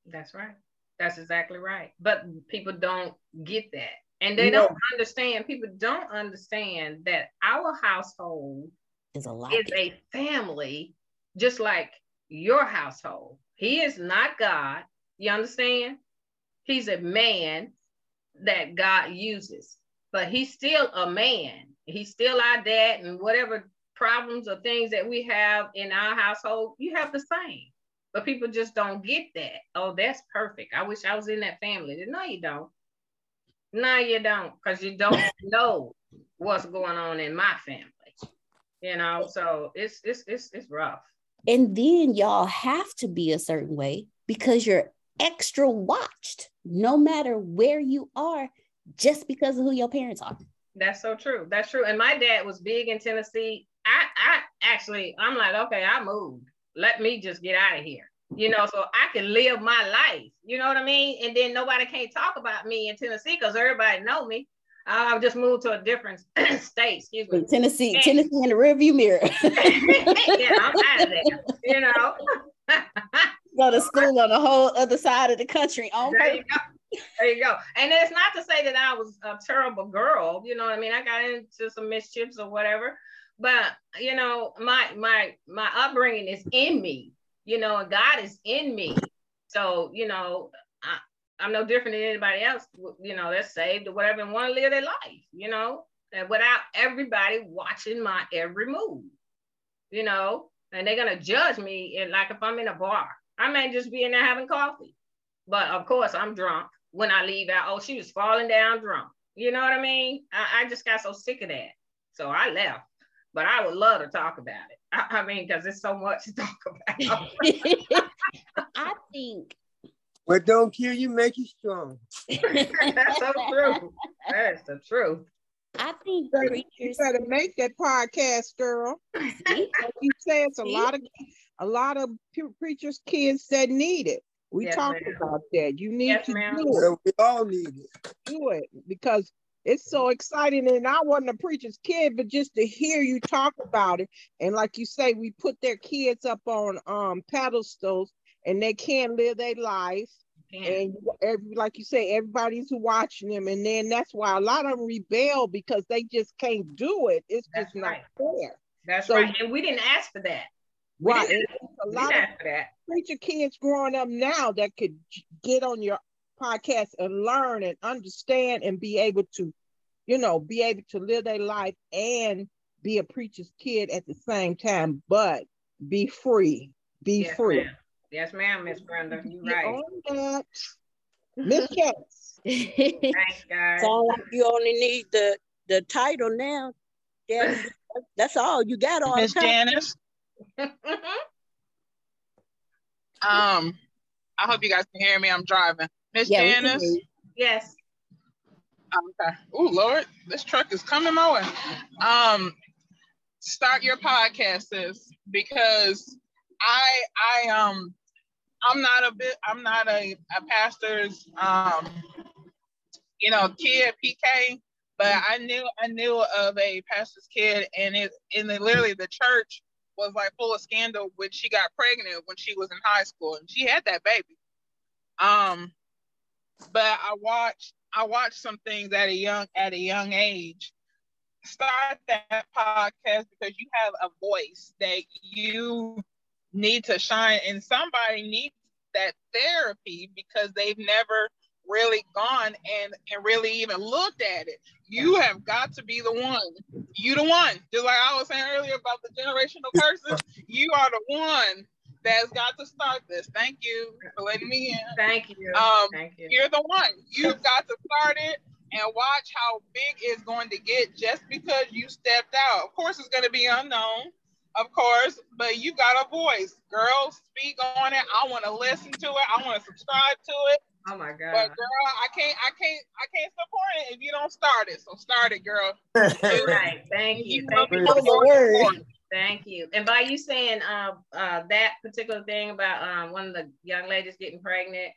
That's right. That's exactly right. But people don't get that. And they No. don't understand, people don't understand that our household is a lot. is a family, just like your household. He is not God. You understand? He's a man that God uses, but he's still a man. He's still our dad, and whatever problems or things that we have in our household, you have the same. But people just don't get that. Oh, that's perfect. I wish I was in that family. No, you don't. No, you don't, because you don't know what's going on in my family. You know, so it's it's it's it's rough. And then y'all have to be a certain way because you're extra watched no matter where you are, just because of who your parents are. That's so true. That's true. And my dad was big in Tennessee. I I actually I'm like, okay, I moved. Let me just get out of here. You know, so I can live my life. You know what I mean? And then nobody can't talk about me in Tennessee because everybody know me. I've just moved to a different state. Excuse me. Tennessee, And- Tennessee in the rearview mirror. yeah, I'm out of there. You know. Go to school on the whole other side of the country on There you go. There you go. And it's not to say that I was a terrible girl. You know what I mean? I got into some mischiefs or whatever. But you know, my my my upbringing is in me. You know, and God is in me. So you know, I, I'm no different than anybody else. You know, that's saved or whatever, and want to live their life. You know, and without everybody watching my every move. You know, and they're gonna judge me. And like if I'm in a bar, I may just be in there having coffee. But of course, I'm drunk when I leave out. Oh, she was falling down drunk. You know what I mean? I, I just got so sick of that. So I left. But I would love to talk about it. I, I mean, because there's so much to talk about. I think What don't kill you make you strong. That's so true. That's the truth. I think You preachers better make that podcast, girl. like you say it's a lot of a lot of preachers' kids that need it. We Yes, talked about that. You need Yes, to ma'am. do it. we all need it. Do it because it's so exciting. And I wasn't a preacher's kid, but just to hear you talk about it, and like you say, we put their kids up on um pedestals, and they can't live their life. And every, like you say, everybody's watching them, and then that's why a lot of them rebel because they just can't do it. It's just not right. fair. That's So- right. And we didn't ask for that. We Right. a we lot didn't of ask for that. preacher kids growing up now that could get on your podcast and learn and understand and be able to, you know, be able to live their life and be a preacher's kid at the same time, but be free. Be Yes, free. ma'am. Yes, ma'am, Miss Brenda. You're Get right. on that. Miss Katz. Thanks, guys. Sound like you only need the the title now. Yeah, that's all you got all Miss the. Janice. Um, I hope you guys can hear me. I'm driving. Miss Yeah, Janice. hear you. Yes. Okay. Oh Lord, this truck is coming my way. Um, start your podcast, sis, because I I um I'm not a bit I'm not a, a pastor's um you know kid PK, but I knew I knew of a pastor's kid and it and it, literally the church was like full of scandal when she got pregnant when she was in high school and she had that baby. Um but I watched I watched some things at a young at a young age. Start that podcast because you have a voice that you need to shine and somebody needs that therapy because they've never really gone and and really even looked at it. You have got to be the one. You the one. Just like I was saying earlier about the generational curses, you are the one that's got to start this. Thank you for letting me in. Thank you. Um, Thank you. You're the one. You've got to start it and watch how big it's going to get just because you stepped out. Of course, it's going to be unknown, of course, but you got a voice. Girls, speak on it. I want to listen to it. I want to subscribe to it. Oh my God. But girl, I can't, I can't, I can't support it if you don't start it. So start it, girl. right. Thank you. know Thank you. that was a word. Thank you. And by you saying uh, uh, that particular thing about um, one of the young ladies getting pregnant,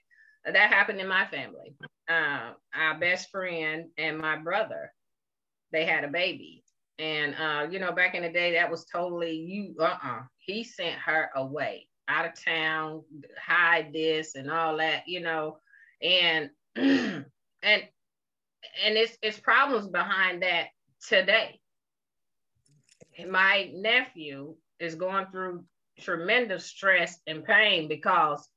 uh, that happened in my family. Uh, our best friend and my brother, they had a baby. And, uh, you know, back in the day, that was totally you. Uh uh He sent her away out of town, hide this and all that, you know. And, and, and it's, it's problems behind that today my nephew is going through tremendous stress and pain because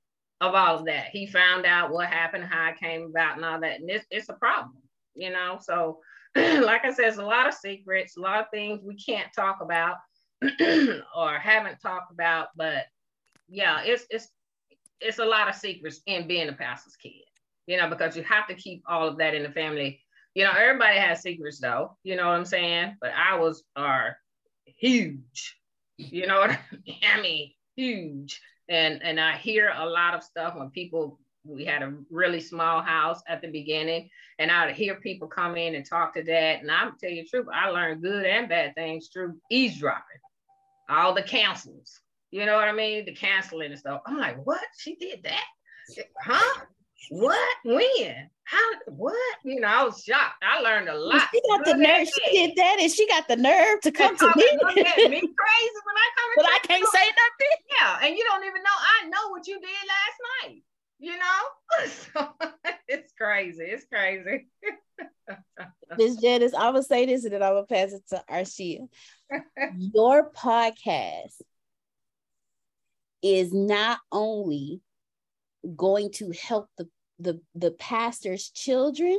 of all of that. He found out what happened, how it came about, and all that. And it's, it's a problem, you know. So, like I said, it's a lot of secrets, a lot of things we can't talk about or haven't talked about. But yeah, it's it's it's a lot of secrets in being a pastor's kid, you know, because you have to keep all of that in the family. You know, everybody has secrets though, you know what I'm saying? But ours are huge. You know what I mean? I mean, huge. And and I hear a lot of stuff when people we had a really small house at the beginning, and I'd hear people come in and talk to that. And I'm tell you the truth, I learned good and bad things through eavesdropping. All the counsels, you know what I mean? The counseling and stuff. I'm like, what? She did that? Huh? What? When? How? What? You know, I was shocked. I learned a lot. She got the nerve. She did that, and she got the nerve to come to me. look at me crazy when I come But I can't say nothing. Yeah, and you don't even know. I know what you did last night. You know, so it's crazy. It's crazy. Miss Janice, I will say this, and then I will pass it to Arshia. Your podcast is not only going to help the the the pastor's children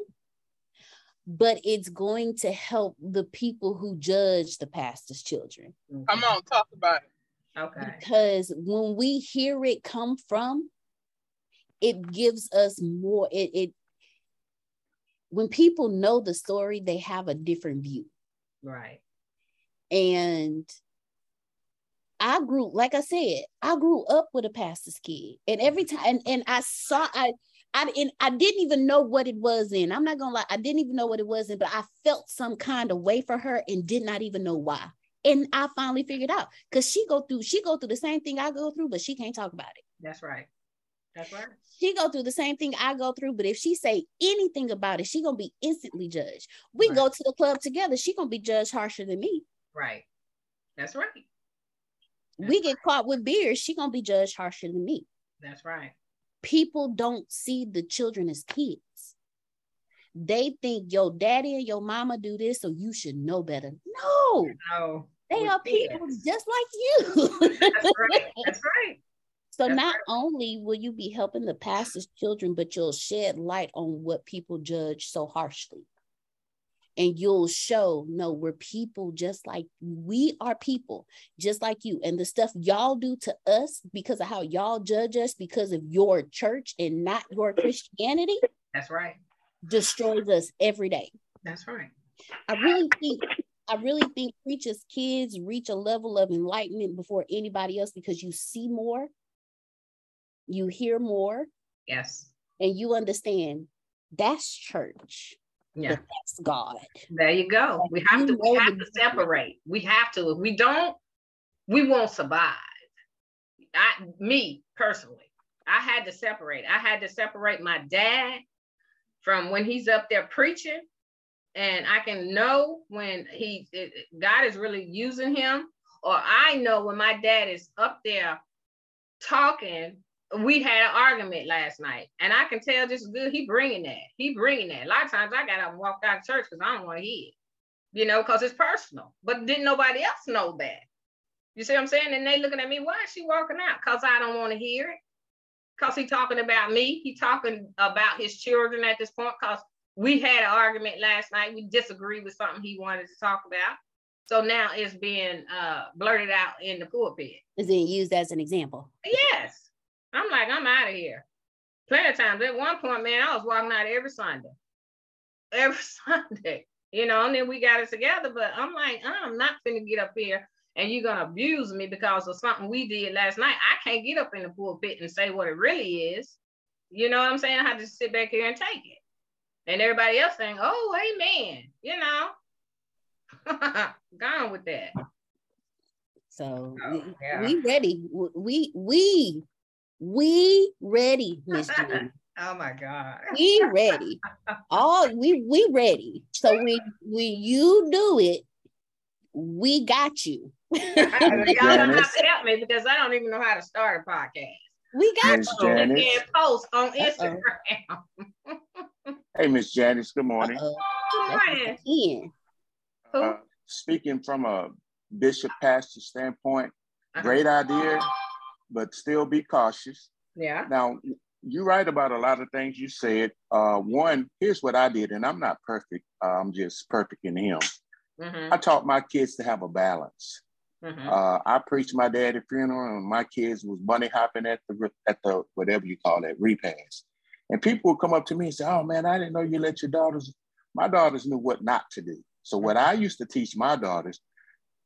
but it's going to help the people who judge the pastor's children mm-hmm. Come on, talk about it. Okay. because when we hear it come from it gives us more it, it when people know the story they have a different view Right. and I grew, like I said, I grew up with a pastor's kid, and every time, and, and I saw, I, I, and I didn't even know what it was in. I'm not gonna lie, I didn't even know what it was in, but I felt some kind of way for her and did not even know why. And I finally figured out because she go through, she go through the same thing I go through, but she can't talk about it. That's right. That's right. She go through the same thing I go through, but if she say anything about it, she gonna be instantly judged. We go to the club together, she gonna be judged harsher than me. Right. That's right. we get caught with beer, she gonna be judged harsher than me. That's right. People don't see the children as kids. They think your daddy and your mama do this, so you should know better. No, No. they are kids. people just like you. That's right. That's right. So That's not only will you be helping the pastor's children, but you'll shed light on what people judge so harshly. And you'll show, no, we're people just like we are people, just like you. And the stuff y'all do to us because of how y'all judge us, because of your church and not your Christianity, That's right. destroys us every day. That's right. I really think I really think preachers' kids reach a level of enlightenment before anybody else because you see more, you hear more, Yes. and you understand that's church. Yeah. that that's God. There you go. We have to we have to separate. We have to. If we don't, we won't survive. I me personally, I had to separate. I had to separate my dad from when he's up there preaching, and I can know when he it- God is really using him, or I know when my dad is up there talking. We had an argument last night, and I can tell just as good he bringing that. He bringing that. A lot of times I got up and walked out of church because I don't want to hear it, you know, because it's personal. But didn't nobody else know that? You see what I'm saying? And they looking at me, why is she walking out? Because I don't want to hear it. Because he talking about me. He talking about his children at this point. Because we had an argument last night. We disagreed with something he wanted to talk about. So now it's being uh, blurted out in the pulpit. Is it used as an example? Yes. I'm like, I'm out of here. Plenty of times. At one point, man, I was walking out every Sunday. Every Sunday. You know, and then we got it together. But I'm like, I'm not finna get up here and you're gonna abuse me because of something we did last night. I can't get up in the pulpit and say what it really is. You know what I'm saying? I have to sit back here and take it. And everybody else saying, oh, amen. You know. Gone with that. So Oh, yeah. we ready. We we we ready, Miss Janine. Oh my God. we ready. All we we ready. So when when you do it, we got you. Y'all don't have to help me because I don't even know how to start a podcast. We got Miss you. Janice. And post on Instagram. Hey, Miss Janice, good morning. Good morning. Uh, speaking from a bishop pastor standpoint, Uh-huh. great idea, but still be cautious. Yeah. Now, you're right about a lot of things you said. Uh, one, here's what I did, and I'm not perfect. Uh, I'm just perfect in Him. Mhm. I taught my kids to have a balance. Mhm. Uh, I preached my dad's funeral, and my kids was bunny hopping at the at the whatever you call it repast. And people would come up to me and say, "Oh man, I didn't know you let your daughters." My daughters knew what not to do. So what I used to teach my daughters,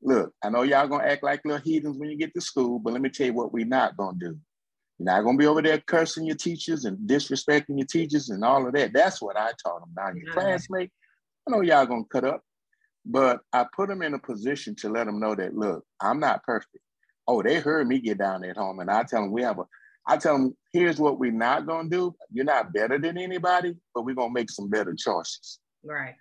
look, I know y'all gonna act like little heathens when you get to school, but let me tell you what we're not gonna do. You're not gonna be over there cursing your teachers and disrespecting your teachers and all of that. That's what I taught them. Now your Mhm. classmate, I know y'all gonna cut up, but I put them in a position to let them know that look, I'm not perfect. Oh, they heard me get down at home, and I tell them we have a. I tell them here's what we're not gonna do. You're not better than anybody, but we're gonna make some better choices Right.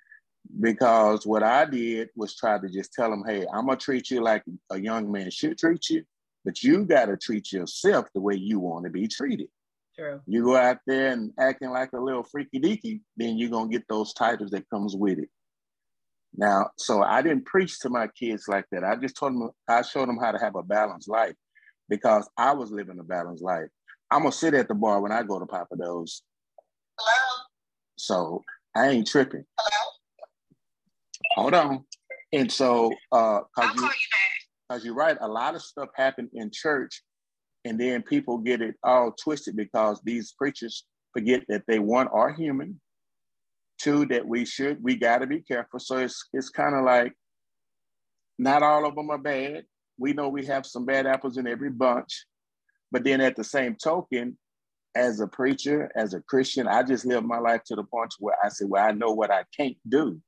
Because what I did was try to just tell them, hey, I'm gonna treat you like a young man should treat you, but you gotta treat yourself the way you want to be treated. True. You go out there and acting like a little freaky deaky, then you're gonna get those titles that comes with it. Now, so I didn't preach to my kids like that. I just told them, I showed them how to have a balanced life because I was living a balanced life. I'm gonna sit at the bar when I go to Pappadeaux's. Hello. So I ain't tripping. Hold on. And so, uh, cause you, cause you're right, a lot of stuff happened in church, and then people get it all twisted because these preachers forget that they one are human, two that we should we got to be careful. So it's it's kind of like not all of them are bad. We know we have some bad apples in every bunch, but then at the same token, as a preacher, as a Christian, I just live my life to the point where I say, well, I know what I can't do.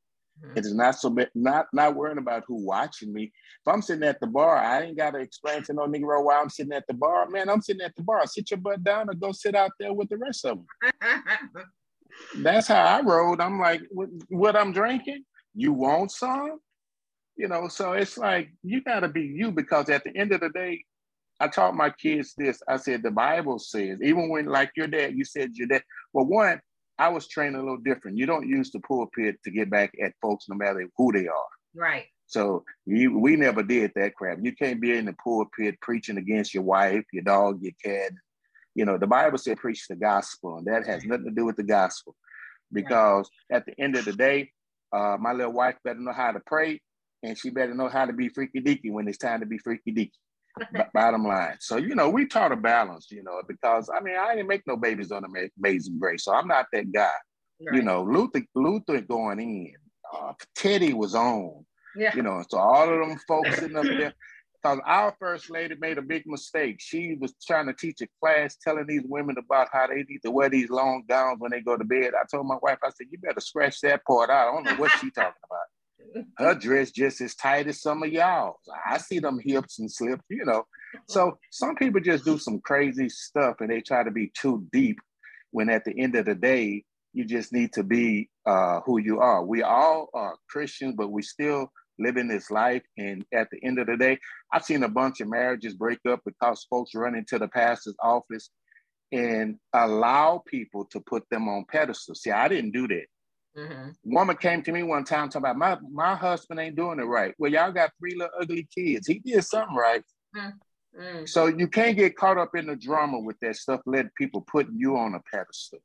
Mm-hmm. It is not so bad, not not worrying about who watching me. If I'm sitting at the bar, I ain't gotta explain to no Negro why I'm sitting at the bar. Man, I'm sitting at the bar. Sit your butt down and go sit out there with the rest of them. That's how I rode. I'm like, what, what I'm drinking? You want some? You know, so it's like you gotta be you because at the end of the day, I taught my kids this. I said the Bible says, even when like your dad, you said your dad. Well, one, I was trained a little different. You don't use the pulpit to get back at folks, no matter who they are. Right. So you, we never did that crap. You can't be in the pulpit preaching against your wife, your dog, your cat. You know, the Bible said preach the gospel, and that has nothing to do with the gospel. Because at the end of the day, uh, my little wife better know how to pray, and she better know how to be freaky deaky when it's time to be freaky deaky. B- bottom line. So, you know, we taught a balance, you know, because I mean, I didn't make no babies on Ama- Amazing Grace, so I'm not that guy. You know, Luther, Luther going in, uh, Teddy was on, Yeah. you know, so all of them folks sitting up there. Because our first lady made a big mistake. She was trying to teach a class telling these women about how they need to wear these long gowns when they go to bed. I told my wife, I said, you better scratch that part out. I don't know what she's talking about. Her dress just as tight as some of y'all. I see them hips and slips, you know. So some people just do some crazy stuff and they try to be too deep when at the end of the day, you just need to be uh, who you are. We all are Christians, but we still living this life. And at the end of the day, I've seen a bunch of marriages break up because folks run into the pastor's office and allow people to put them on pedestals. See, I didn't do that. Mm-hmm. Woman came to me one time talking about my my husband ain't doing it right. Well, y'all got three little ugly kids. He did something right. Mm-hmm. So you can't get caught up in the drama with that stuff. Let people put you on a pedestal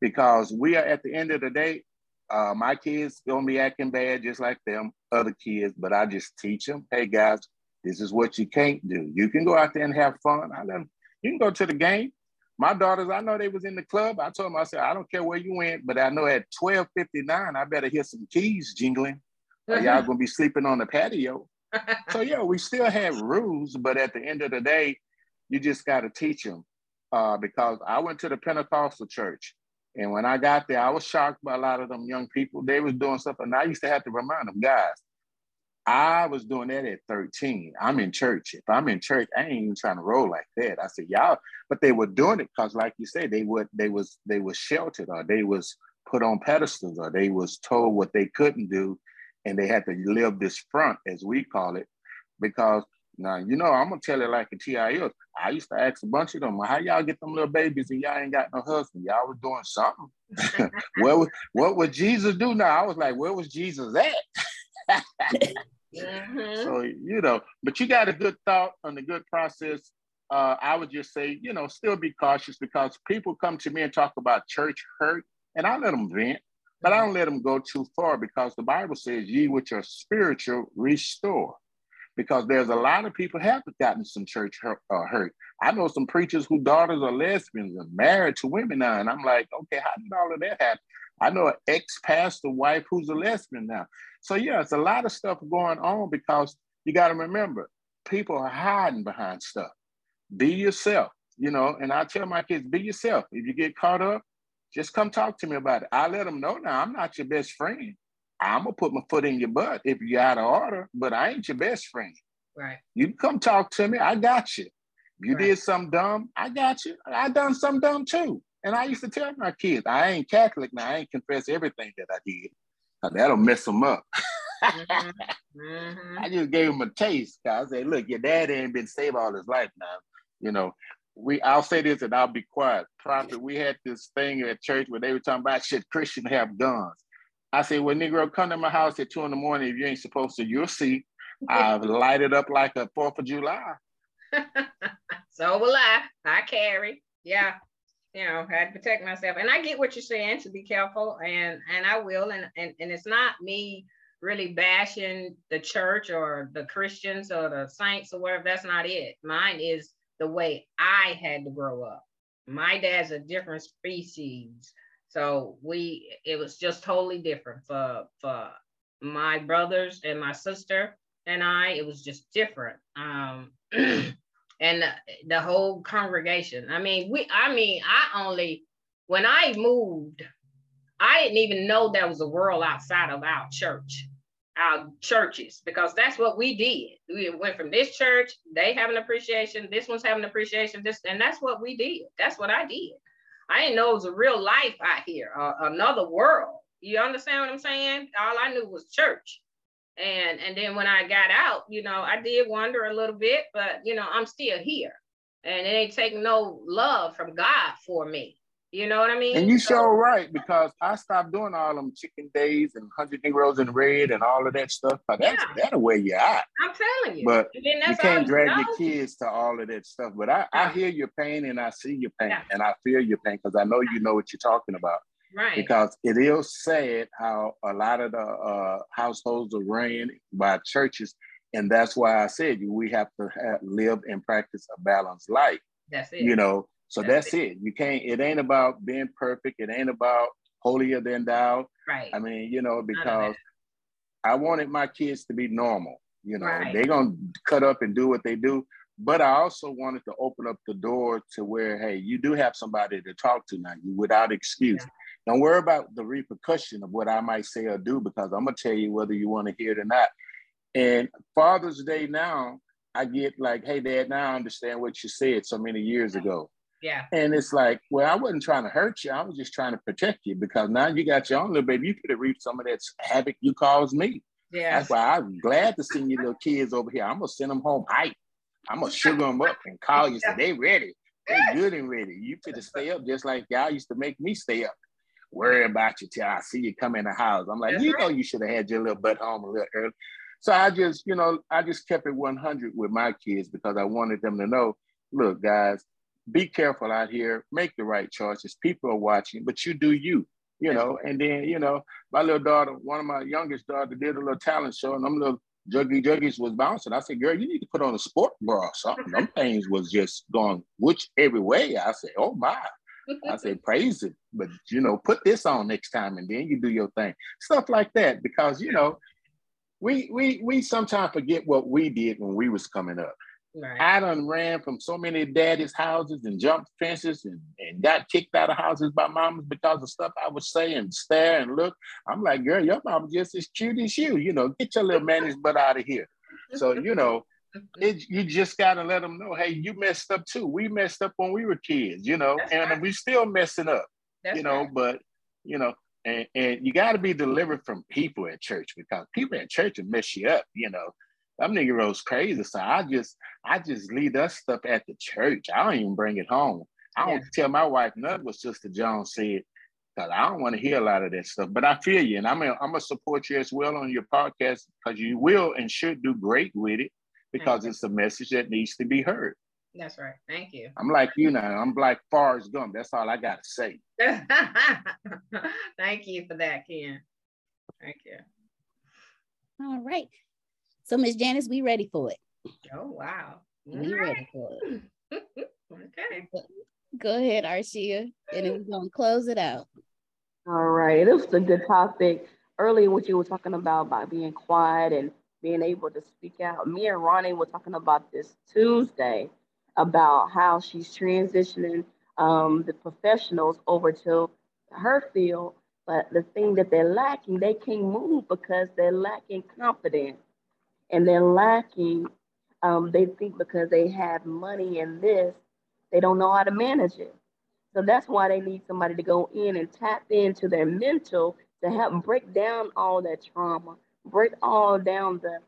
because we are at the end of the day. Uh, my kids gonna be acting bad just like them other kids, but I just teach them, hey guys, this is what you can't do. You can go out there and have fun. I let them, you can go to the game. My daughters, I know they was in the club. I told them, I said, I don't care where you went, but I know at 1259, I better hear some keys jingling. Or y'all gonna be sleeping on the patio. so yeah, we still have rules, but at the end of the day, you just gotta teach them. Uh, because I went to the Pentecostal church and when I got there, I was shocked by a lot of them young people. They was doing stuff, and I used to have to remind them, guys, I was doing that at 13. I'm in church. If I'm in church, I ain't even trying to roll like that. I said, y'all, but they were doing it because, like you said, they would they was they was sheltered or they was put on pedestals or they was told what they couldn't do, and they had to live this front, as we call it, because now, you know, I'm gonna tell it like a TIL. I used to ask a bunch of them, how y'all get them little babies and y'all ain't got no husband? Y'all was doing something. what, what would Jesus do now? I was like, where was Jesus at? mm-hmm. So, you know, but you got a good thought on the good process. Uh, I would just say, you know, still be cautious because people come to me and talk about church hurt, and I let them vent, but I don't let them go too far because the Bible says, ye which are spiritual, restore because there's a lot of people have gotten some church hurt, uh, hurt. I know some preachers whose daughters are lesbians and married to women now, and I'm like, okay, how did all of that happen? I know an ex-pastor wife who's a lesbian now. So yeah, it's a lot of stuff going on because you got to remember, people are hiding behind stuff. Be yourself, you know. And I tell my kids, be yourself. If you get caught up, just come talk to me about it. I let them know now I'm not your best friend. I'm gonna put my foot in your butt if you out of order, but I ain't your best friend. Right. You come talk to me. I got you. If you right. did something dumb, I got you. I done something dumb too. And I used to tell my kids, I ain't Catholic now. I ain't confess everything that I did. That'll mess them up. mm-hmm. I just gave them a taste. I said, look, your dad ain't been saved all his life now. You know, we I'll say this and I'll be quiet. Prophet, we had this thing at church where they were talking about should Christian have guns. I said, well, Negro, come to my house at two in the morning. If you ain't supposed to, you'll see. I've lighted up like a Fourth of July. so will I. I carry. Yeah. You know, I had to protect myself. And I get what you're saying to be careful, and and I will. And and, and it's not me really bashing the church or the Christians or the saints or whatever. That's not it. Mine is the way I had to grow up. My dad's a different species so we it was just totally different for for my brothers and my sister and I. It was just different. Um, and the, whole congregation. I mean, we. I mean, I only when I moved, I didn't even know there was a world outside of our church, our churches, because that's what we did. We went from this church, they have an appreciation, this one's having appreciation, this, and that's what we did. That's what I did. I didn't know it was a real life out here, uh, another world. You understand what I'm saying? All I knew was church. And and then when I got out, you know, I did wonder a little bit, but you know, I'm still here. And it ain't taking no love from God for me. You know what I mean? And you so, sure right because I stopped doing all them chicken days and hundred Negroes in red and all of that stuff. That's yeah. that'll wear you out. I'm telling you. But you can't drag know. your kids to all of that stuff. But I, I hear your pain and I see your pain yeah. and I feel your pain because I know you know what you're talking about. Right. Because it is sad how a lot of the uh, households are ran by churches, and that's why I said we have to have, live and practice a balanced life. That's it. You know, so that's, that's it. it. You can't, it ain't about being perfect. It ain't about holier than thou. Right. I mean, you know, because I wanted my kids to be normal. You know, Right. they're gonna cut up and do what they do. But I also wanted to open up the door to where, hey, you do have somebody to talk to now, you without excuse. Don't worry about the repercussion of what I might say or do because I'm gonna tell you whether you want to hear it or not. And Father's Day now, I get like, hey, Dad, now I understand what you said so many years ago. Yeah. And it's like, well, I wasn't trying to hurt you. I was just trying to protect you because now you got your own little baby. You could have reaped some of that havoc you caused me. Yeah. That's why I'm glad to see your little kids over here. I'm gonna send them home hype. I'm gonna sugar them up and call you. Say they ready. They good and ready. You could stay up just like y'all used to make me stay up. Worry about you till I see you come in the house. I'm like, That's you right. know, you should have had your little butt home a little early. So I just, you know, I just kept it 100 with my kids because I wanted them to know, look, guys, be careful out here, make the right choices. People are watching, but you do you, you know. And then, you know, my little daughter, one of my youngest daughter, did a little talent show, and them little juggy juggies was bouncing. I said, girl, you need to put on a sport bra or something. Them things was just going which every way. I said, oh my. I say, praise it, but you know, put this on next time, and then you do your thing. Stuff like that, because you know, we we we sometimes forget what we did when we was coming up. Right. I done ran from so many daddy's houses and jumped fences and, and got kicked out of houses by mamas because of stuff I would say and stare and look. I'm like, girl, your mama just as cute as you. You know, get your little managed butt out of here. So, you know, it, you just got to let them know, hey, you messed up too. We messed up when we were kids, you know, and we still messing up, That's you know, right. but, you know, and, and you got to be delivered from people at church because people at church will mess you up, you know. Them niggas crazy. So I just, I just leave that stuff at the church. I don't even bring it home. I don't tell my wife nothing what Sister Jones said because I don't want to hear a lot of that stuff. But I feel you, and I'm gonna, I'm gonna support you as well on your podcast because you will and should do great with it because it's a message that needs to be heard. That's right. Thank you. I'm like you now. I'm like Forrest Gump. That's all I gotta say. Thank you for that, Ken. Thank you. All right. So, Miss Janice, we ready for it. Oh wow. We ready for it. Okay. Go ahead, Arshia, and then we're gonna close it out. All right, it was a good topic. Earlier, what you were talking about about being quiet and being able to speak out. Me and Ronnie were talking about this Tuesday about how she's transitioning um, the professionals over to her field, but the thing that they're lacking, they can't move because they're lacking confidence and they're lacking. Um, they think because they have money in this, they don't know how to manage it. So that's why they need somebody to go in and tap into their mental to help break down all that trauma, break all down the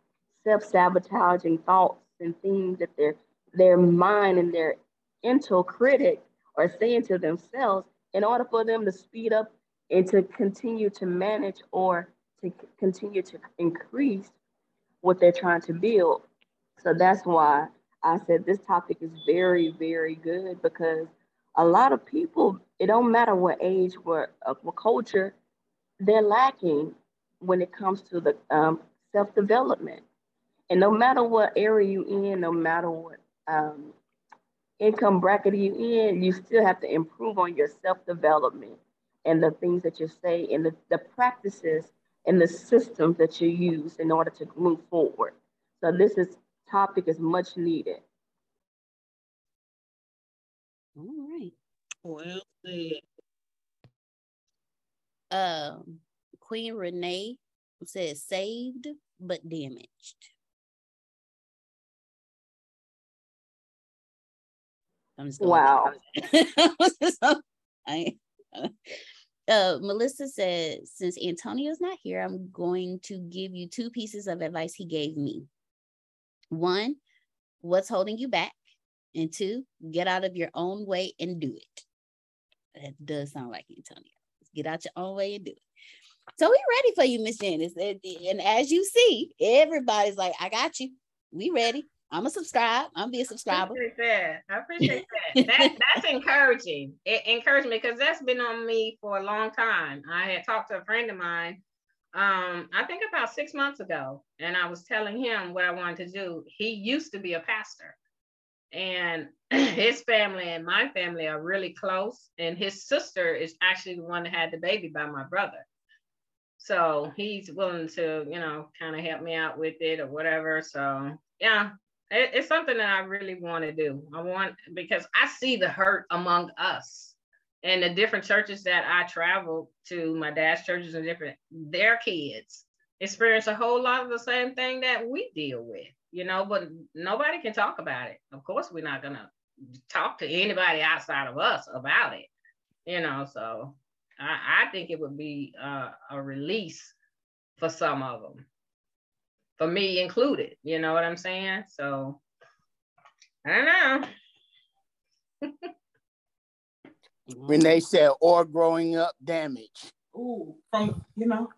self-sabotaging thoughts and things that their their mind and their mental critic are saying to themselves in order for them to speed up and to continue to manage or to continue to increase what they're trying to build. So that's why I said this topic is very, very good because a lot of people, it don't matter what age, what, uh, what culture, they're lacking when it comes to the um, self-development. And no matter what area you in, no matter what um, income bracket you in, you still have to improve on your self-development and the things that you say and the, the practices and the systems that you use in order to move forward. So this is topic is much needed. All right. Well said. Um, Queen Renee says saved but damaged. I'm just Wow. I, uh, Melissa said, since Antonio's not here, I'm going to give you two pieces of advice he gave me. One, what's holding you back? And two, get out of your own way and do it. That does sound like Antonio. Get out your own way and do it. So we ready for you, Miss Janice. And as you see, everybody's like, I got you. We ready. I'm a subscribe. I'm be a subscriber. appreciate that. I appreciate that. that that's encouraging. It encouraged me because that's been on me for a long time. I had talked to a friend of mine, um, I think about six months ago, and I was telling him what I wanted to do. He used to be a pastor, and his family and my family are really close. And his sister is actually the one that had the baby by my brother. So he's willing to, you know, kind of help me out with it or whatever. So yeah, it, it's something that I really want to do. I want because I see the hurt among us and the different churches that I travel to, my dad's churches and different, their kids experience a whole lot of the same thing that we deal with, you know, but nobody can talk about it. Of course, we're not gonna talk to anybody outside of us about it, you know. So I, I think it would be uh, a release for some of them, for me included. You know what I'm saying? So I don't know. when they said or growing up damage. Ooh, from you know.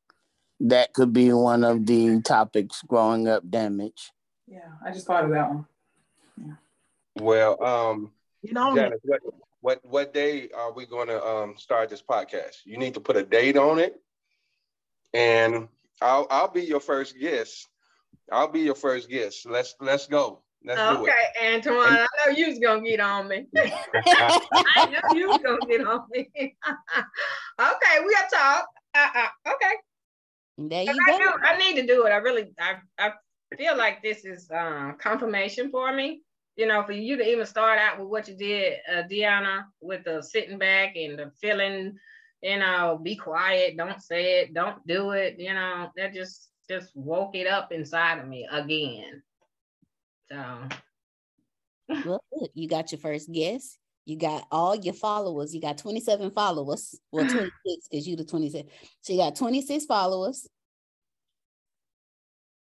That could be one of the topics, growing up damage. Yeah, I just thought of that one. Well, um, you know, Janice, what, what what day are we going to um, start this podcast? You need to put a date on it, and I'll I'll be your first guest. I'll be your first guest. Let's let's go. Let's do it. Okay, Antoine, I know you was gonna get on me. I know you was gonna get on me. okay, we'll talk. Uh, uh, okay. There you I, go. do, I need to do it. I really, I, I feel like this is uh, confirmation for me. You know, for you to even start out with what you did, uh, Deanna, with the sitting back and the feeling, you know, be quiet, don't say it, don't do it. You know, that just just woke it up inside of me again. So Well, look, you got your first guest. You got all your followers. You got 27 followers. Well, 26 because you the 27. So you got 26 followers.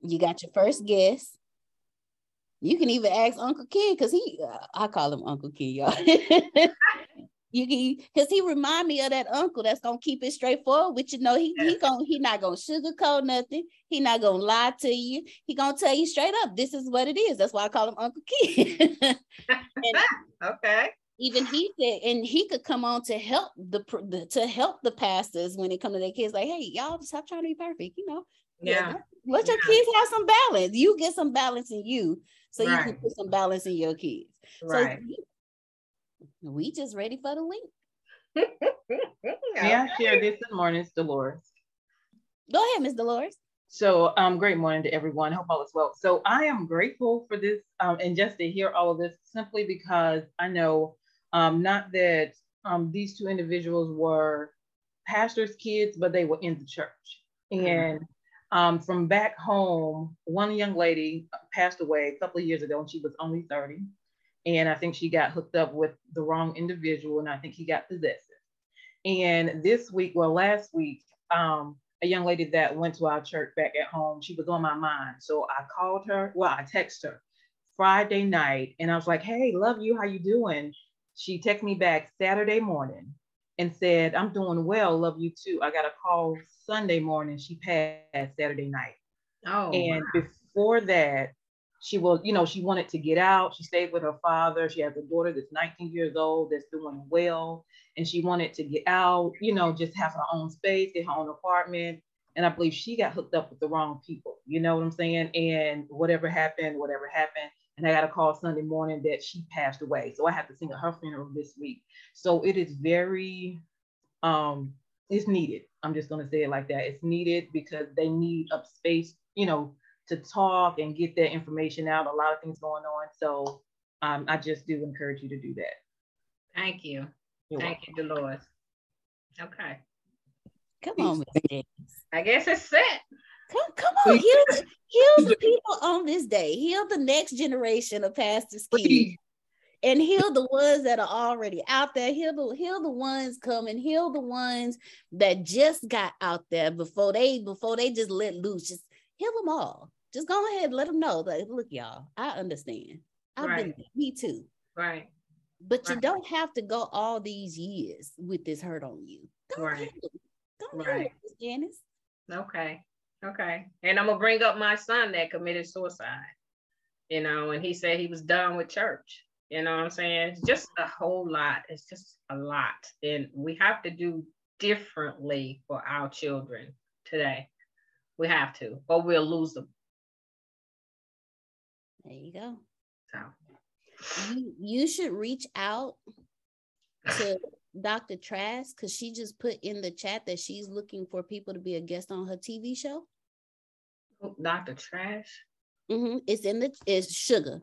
You got your first guest. You can even ask Uncle Ken because he, uh, I call him Uncle Ken, y'all. you can, because he remind me of that uncle that's gonna keep it straightforward. Which you know he he gonna he not gonna sugarcoat nothing. He not gonna lie to you. He gonna tell you straight up. This is what it is. That's why I call him Uncle Ken. okay. even he said, and he could come on to help the, the to help the pastors when it come to their kids. Like, hey, y'all stop trying to be perfect. You know, Yeah. let your kids have some balance. You get some balance in you, so you can put some balance in your kids. Right. So we just ready for the link. May I share this good morning, it's Dolores. Go ahead, Miss Dolores. So, um, great morning to everyone. Hope all is well. So, I am grateful for this um, and just to hear all of this simply because I know um, not that um, these two individuals were pastors' kids, but they were in the church. And um, from back home, one young lady passed away a couple of years ago and she was only 30. And I think she got hooked up with the wrong individual and I think he got possessive. And this week, well, last week, um, a young lady that went to our church back at home, she was on my mind. So I called her, well, I texted her Friday night and I was like, hey, love you, how you doing? She texted me back Saturday morning and said, I'm doing well, love you too. I got a call Sunday morning. She passed Saturday night. Oh, and wow. before that, she was, you know, she wanted to get out. She stayed with her father. She has a daughter that's 19 years old that's doing well. And she wanted to get out, you know, just have her own space, get her own apartment. And I believe she got hooked up with the wrong people. You know what I'm saying? And whatever happened, whatever happened. And I got a call Sunday morning that she passed away. So I have to sing at her funeral this week. So it is very, um, it's needed. I'm just gonna say it like that. It's needed because they need a space, you know, to talk and get their information out. A lot of things going on. So um, I just do encourage you to do that. Thank you. You're Thank you, Dolores. Okay. Come on, Miss I guess it's set. Come, come on, heal, heal the people on this day. Heal the next generation of pastors' kids. And heal the ones that are already out there. Heal the heal the ones coming. Heal the ones that just got out there before they before they just let loose. Just heal them all. Just go ahead and let them know. Like, look, y'all, I understand. I've been Right. there. me too. Right. But you don't have to go all these years with this hurt on you. Go Right. ahead. Go Right. ahead, Janice. Okay. Okay. And I'm gonna bring up my son that committed suicide. You know, and he said he was done with church. You know what I'm saying? It's just a whole lot. It's just a lot. And we have to do differently for our children today. We have to, or we'll lose them. There you go. So You you should reach out to Dr. Trask because she just put in the chat that she's looking for people to be a guest on her TV show? Dr. Trask. Mm-hmm. It's in the it's sugar.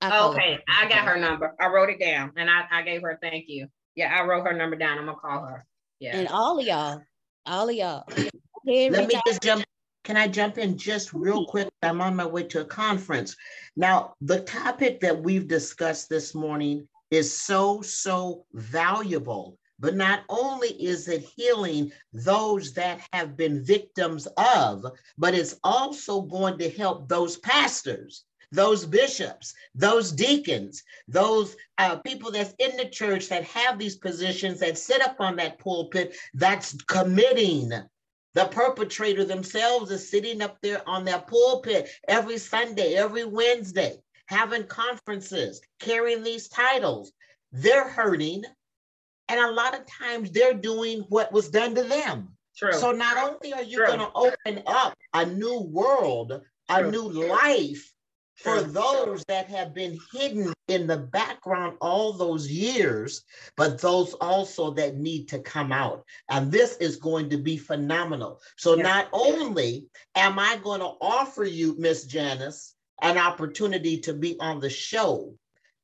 I okay, I got her number. I wrote it down and I, I gave her thank you. Yeah, I wrote her number down. I'm gonna call her. Yeah. And all of y'all, all of y'all. Let me just jump. Can I jump in just real quick? I'm on my way to a conference. Now, the topic that we've discussed this morning is so, so valuable. But not only is it healing those that have been victims of, but it's also going to help those pastors, those bishops, those deacons, those uh, people that's in the church that have these positions that sit up on that pulpit that's committing. The perpetrator themselves is sitting up there on that pulpit every Sunday, every Wednesday, having conferences, carrying these titles. They're hurting. And a lot of times they're doing what was done to them. True. So not only are you going to open up a new world, a True. new life for True. those that have been hidden in the background all those years, but those also that need to come out. And this is going to be phenomenal. So not only am I going to offer you, Miss Janice, an opportunity to be on the show,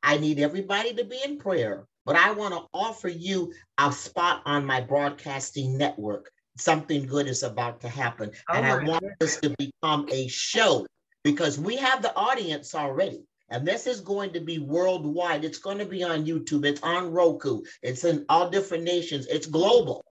I need everybody to be in prayer, but I want to offer you a spot on my broadcasting network. Something good is about to happen. Oh and I want this to become a show because we have the audience already. And this is going to be worldwide. It's going to be on YouTube. It's on Roku. It's in all different nations. It's global.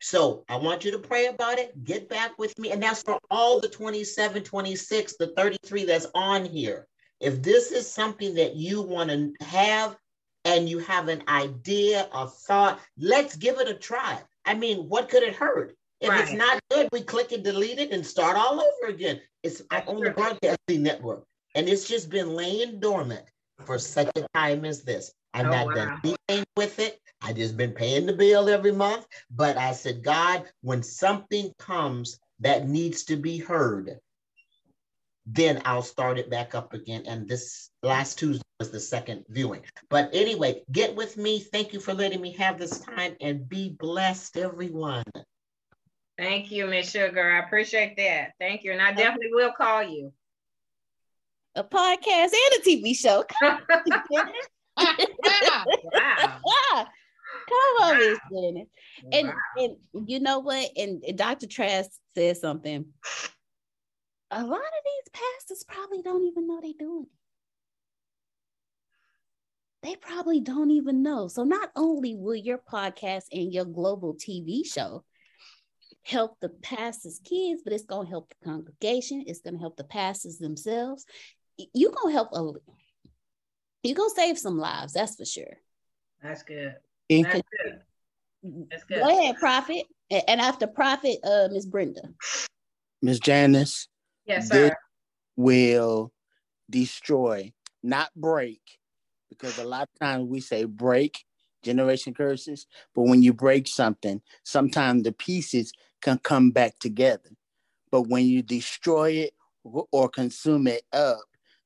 So I want you to pray about it. Get back with me. And that's for all the 27, 26, the 33 that's on here. If this is something that you want to have and you have an idea, a thought, let's give it a try. I mean, what could it hurt? If it's not good, we click and delete it and start all over again. It's on the broadcasting network. And it's just been laying dormant for such a time as this. I'm Oh, not done wow. anything with it. I just been paying the bill every month. But I said, God, when something comes that needs to be heard, then I'll start it back up again. And this last Tuesday was the second viewing. But anyway, get with me. Thank you for letting me have this time and be blessed, everyone. Thank you, Miss Sugar. I appreciate that. Thank you. And I definitely will call you. A podcast and a TV show. wow. Come on, Miss Janet. And and you know what? And, and Dr. Trask said something. A lot of these pastors probably don't even know they're doing it. They probably don't even know. So not only will your podcast and your global TV show help the pastors' kids, but it's gonna help the congregation. It's gonna help the pastors themselves. You're gonna help a you're gonna save some lives, that's for sure. That's good. That's good. That's good. Go ahead, Prophet. And after Prophet, uh, Miss Brenda. Miss Janice, Yes, this sir. will destroy, not break, because a lot of times we say break generation curses, but when you break something, sometimes the pieces can come back together. But when you destroy it or consume it up,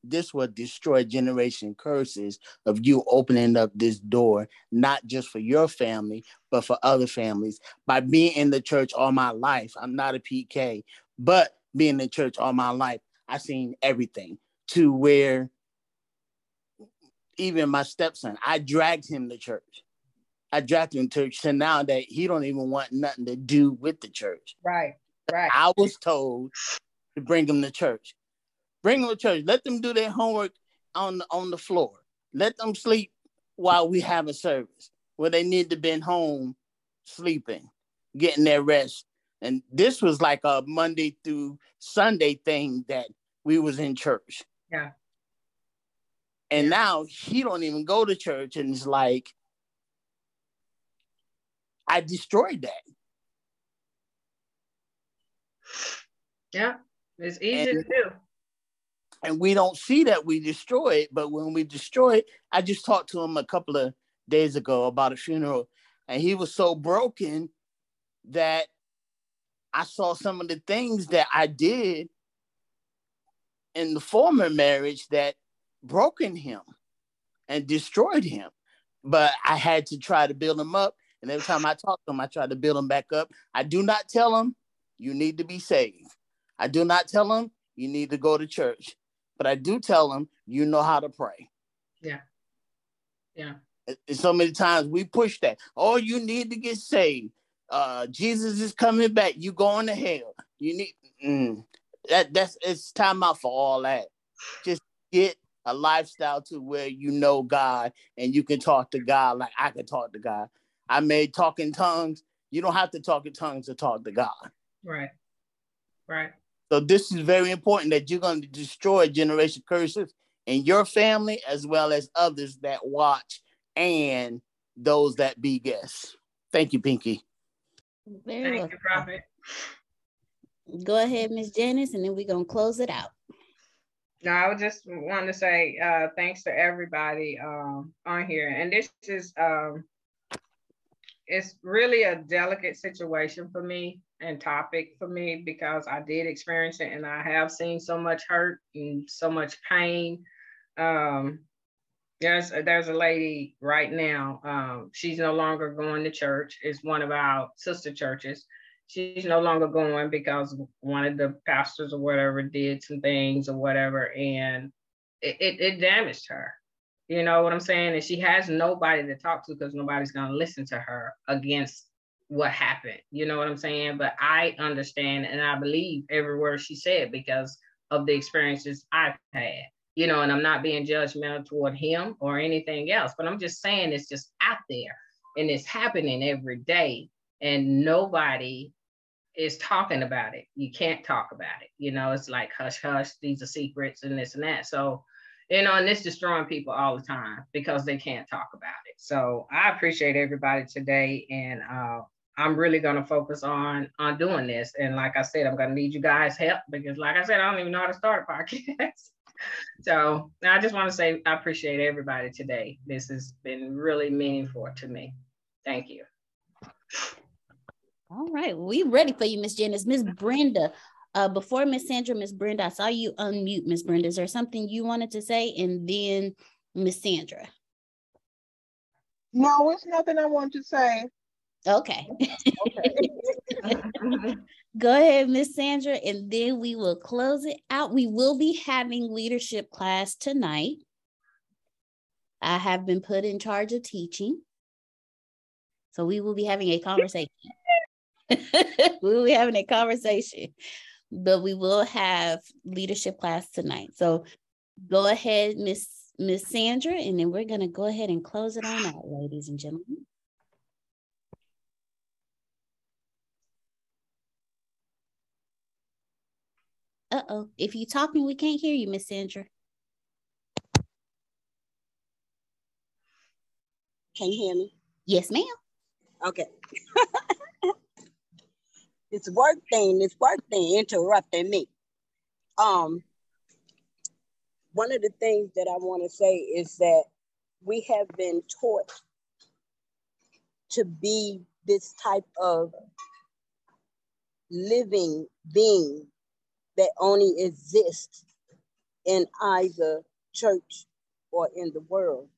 this will destroy generation curses of you opening up this door, not just for your family, but for other families. By being in the church all my life, I'm not a PK, but being in church all my life, I've seen everything to where even my stepson, I dragged him to church. I dragged him to church. So now that he don't even want nothing to do with the church. Right. Right. I was told to bring him to church. Bring them to church. Let them do their homework on the, on the floor. Let them sleep while we have a service where they need to been home sleeping, getting their rest. And this was like a Monday through Sunday thing that we was in church. Yeah. And now he don't even go to church and it's like I destroyed that. Yeah. It's easy And- to do. and we don't see that we destroy it. But when we destroy it, I just talked to him a couple of days ago about a funeral, and he was so broken that I saw some of the things that I did in the former marriage that broken him and destroyed him. but I had to try to build him up. And every time I talk to them, I try to build him back up. I do not tell them you need to be saved. I do not tell them you need to go to church, but I do tell them you know how to pray. Yeah. Yeah. And so many times we push that. Oh, you need to get saved. Uh, Jesus is coming back. You going to hell. You need mm, that. That's it's time out for all that. Just get a lifestyle to where you know God and you can talk to God like I can talk to God. I made talking tongues. You don't have to talk in tongues to talk to God. Right. Right. So this is very important that you're going to destroy generation curses in your family as well as others that watch and those that be guests. Thank you, Pinky. Very Thank you, Prophet. Go ahead, Miss Janice, and then we're gonna close it out. No, I would just want to say uh, thanks to everybody um, on here, and this is um, it's really a delicate situation for me and topic for me because I did experience it, and I have seen so much hurt and so much pain. Um, there's a, there's a lady right now. Um, she's no longer going to church. It's one of our sister churches. She's no longer going because one of the pastors or whatever did some things or whatever, and it, it, it damaged her. You know what I'm saying? And she has nobody to talk to because nobody's going to listen to her against what happened. You know what I'm saying? But I understand and I believe every word she said because of the experiences I've had you know, and I'm not being judgmental toward him or anything else, but I'm just saying it's just out there and it's happening every day and nobody is talking about it. You can't talk about it. You know, it's like hush hush, these are secrets and this and that. So, you know, and it's destroying people all the time because they can't talk about it. So I appreciate everybody today and uh I'm really going to focus on on doing this. And like I said, I'm going to need you guys' help because, like I said, I don't even know how to start a podcast so I just want to say I appreciate everybody today. This has been really meaningful to me. Thank you. All right, we ready for you, Miss Janice. Miss Brenda, uh, before Miss Sandra, Miss Brenda, I saw you unmute, Miss Brenda. Is there something you wanted to say? And then Miss Sandra. No, it's nothing I want to say. Okay. okay. Go ahead, Miss Sandra, and then we will close it out. We will be having leadership class tonight. I have been put in charge of teaching. So we will be having a conversation. we will be having a conversation, but we will have leadership class tonight. So go ahead, Miss Miss Sandra, and then we're gonna go ahead and close it on out, ladies and gentlemen. Uh-oh. If you're talking, we can't hear you, Miss Sandra. Can you hear me? Yes, ma'am. Okay. it's work thing, it's work thing interrupting me. Um, one of the things that I want to say is that we have been taught to be this type of living being that only exists in either church or in the world.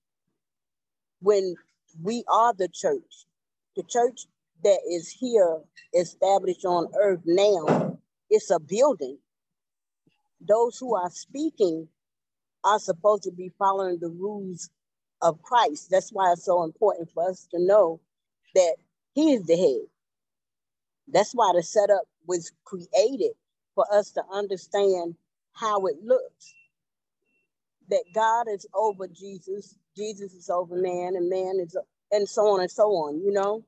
When we are the church, the church that is here established on earth now, it's a building. Those who are speaking are supposed to be following the rules of Christ. That's why it's so important for us to know that He is the head. That's why the setup was created for us to understand how it looks. That God is over Jesus, Jesus is over man, and man is, and so on and so on, you know?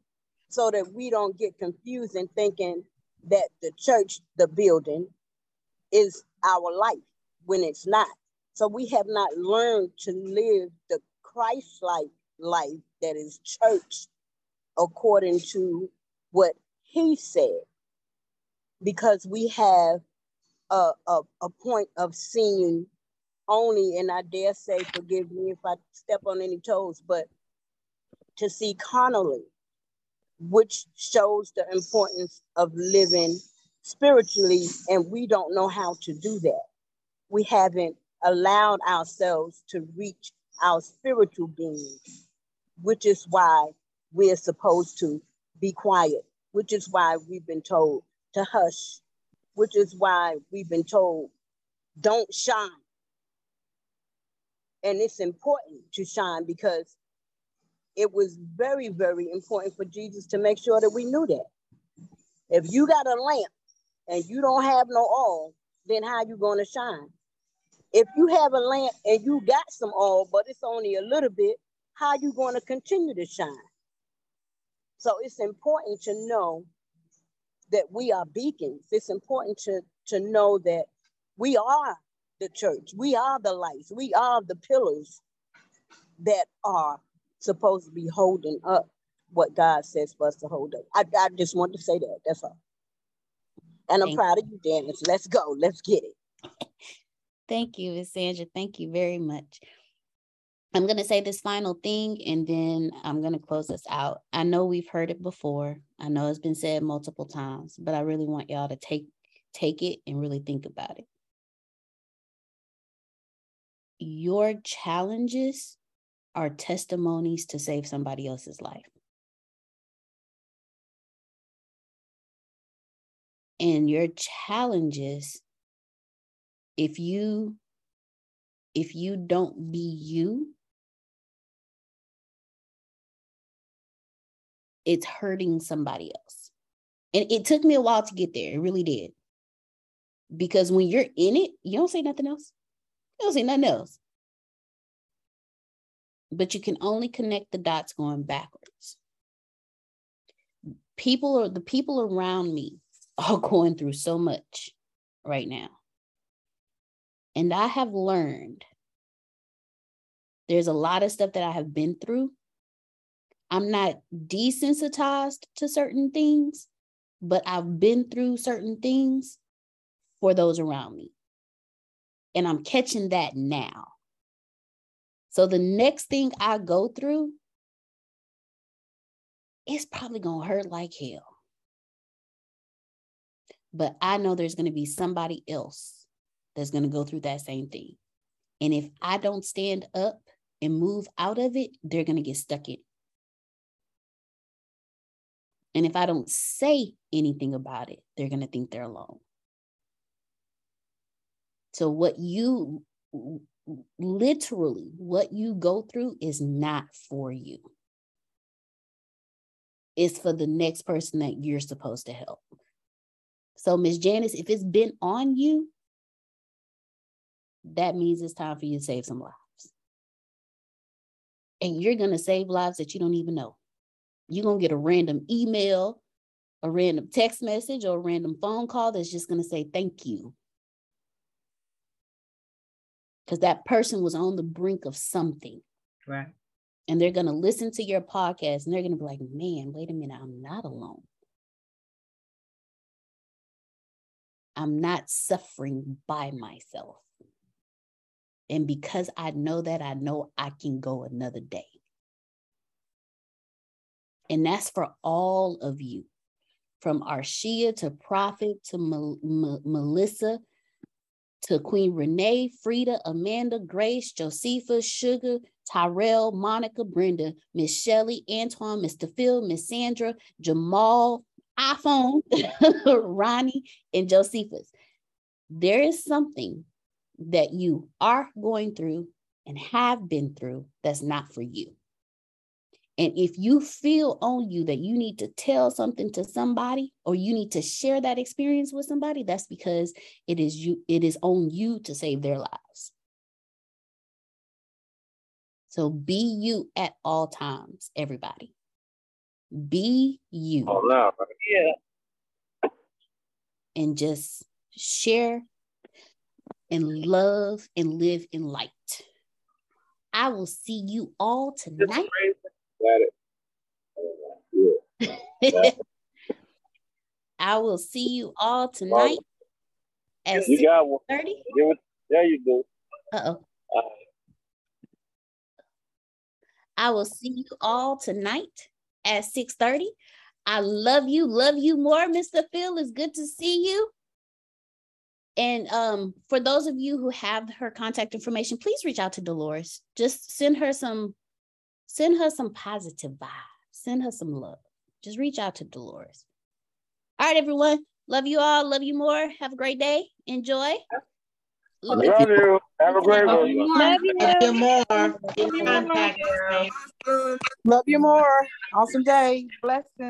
So that we don't get confused in thinking that the church, the building, is our life when it's not. So we have not learned to live the Christ-like life that is church according to what he said because we have a, a, a point of seeing only, and I dare say, forgive me if I step on any toes, but to see carnally, which shows the importance of living spiritually, and we don't know how to do that. We haven't allowed ourselves to reach our spiritual beings which is why we're supposed to be quiet, which is why we've been told to hush, which is why we've been told don't shine. And it's important to shine because it was very, very important for Jesus to make sure that we knew that. If you got a lamp and you don't have no oil, then how you going to shine? If you have a lamp and you got some oil, but it's only a little bit, how you going to continue to shine? So it's important to know that we are beacons. It's important to, to know that we are the church. We are the lights. We are the pillars that are supposed to be holding up what God says for us to hold up. I, I just want to say that. That's all. And I'm Thank proud of you, Janice. Let's go. Let's get it. Thank you, Miss Sandra. Thank you very much. I'm going to say this final thing and then I'm going to close this out. I know we've heard it before. I know it's been said multiple times, but I really want y'all to take take it and really think about it. Your challenges are testimonies to save somebody else's life. And your challenges if you if you don't be you it's hurting somebody else. And it took me a while to get there it really did. Because when you're in it you don't say nothing else. You don't say nothing else. But you can only connect the dots going backwards. People are the people around me are going through so much right now. And I have learned there's a lot of stuff that I have been through. I'm not desensitized to certain things, but I've been through certain things for those around me. And I'm catching that now. So the next thing I go through, it's probably going to hurt like hell. But I know there's going to be somebody else that's going to go through that same thing. And if I don't stand up and move out of it, they're going to get stuck in. And if I don't say anything about it, they're going to think they're alone. So, what you literally, what you go through is not for you, it's for the next person that you're supposed to help. So, Miss Janice, if it's been on you, that means it's time for you to save some lives. And you're going to save lives that you don't even know. You're going to get a random email, a random text message, or a random phone call that's just going to say thank you. Because that person was on the brink of something. Right. And they're going to listen to your podcast and they're going to be like, man, wait a minute, I'm not alone. I'm not suffering by myself. And because I know that, I know I can go another day. And that's for all of you, from Arshia to Prophet to Melissa to Queen Renee, Frida, Amanda, Grace, Josepha, Sugar, Tyrell, Monica, Brenda, Miss Shelley, Antoine, Mr. Phil, Miss Sandra, Jamal, iPhone, Ronnie, and Josephus. There is something that you are going through and have been through that's not for you. And if you feel on you that you need to tell something to somebody or you need to share that experience with somebody, that's because it is you, it is on you to save their lives. So be you at all times, everybody. Be you. Oh, no. Yeah. And just share and love and live in light. I will see you all tonight. I will see you all tonight at you got one. 30. Yeah, you do. Uh-oh. I will see you all tonight at 6:30. I love you, love you more, Mr. Phil. It's good to see you. And um, for those of you who have her contact information, please reach out to Dolores. Just send her some send her some positive vibes, send her some love. Just reach out to Dolores. All right, everyone. Love you all. Love you more. Have a great day. Enjoy. Love, love you. you. Have a great one. Love you. Love you more. Love you more. Love you more. Awesome day. Blessings.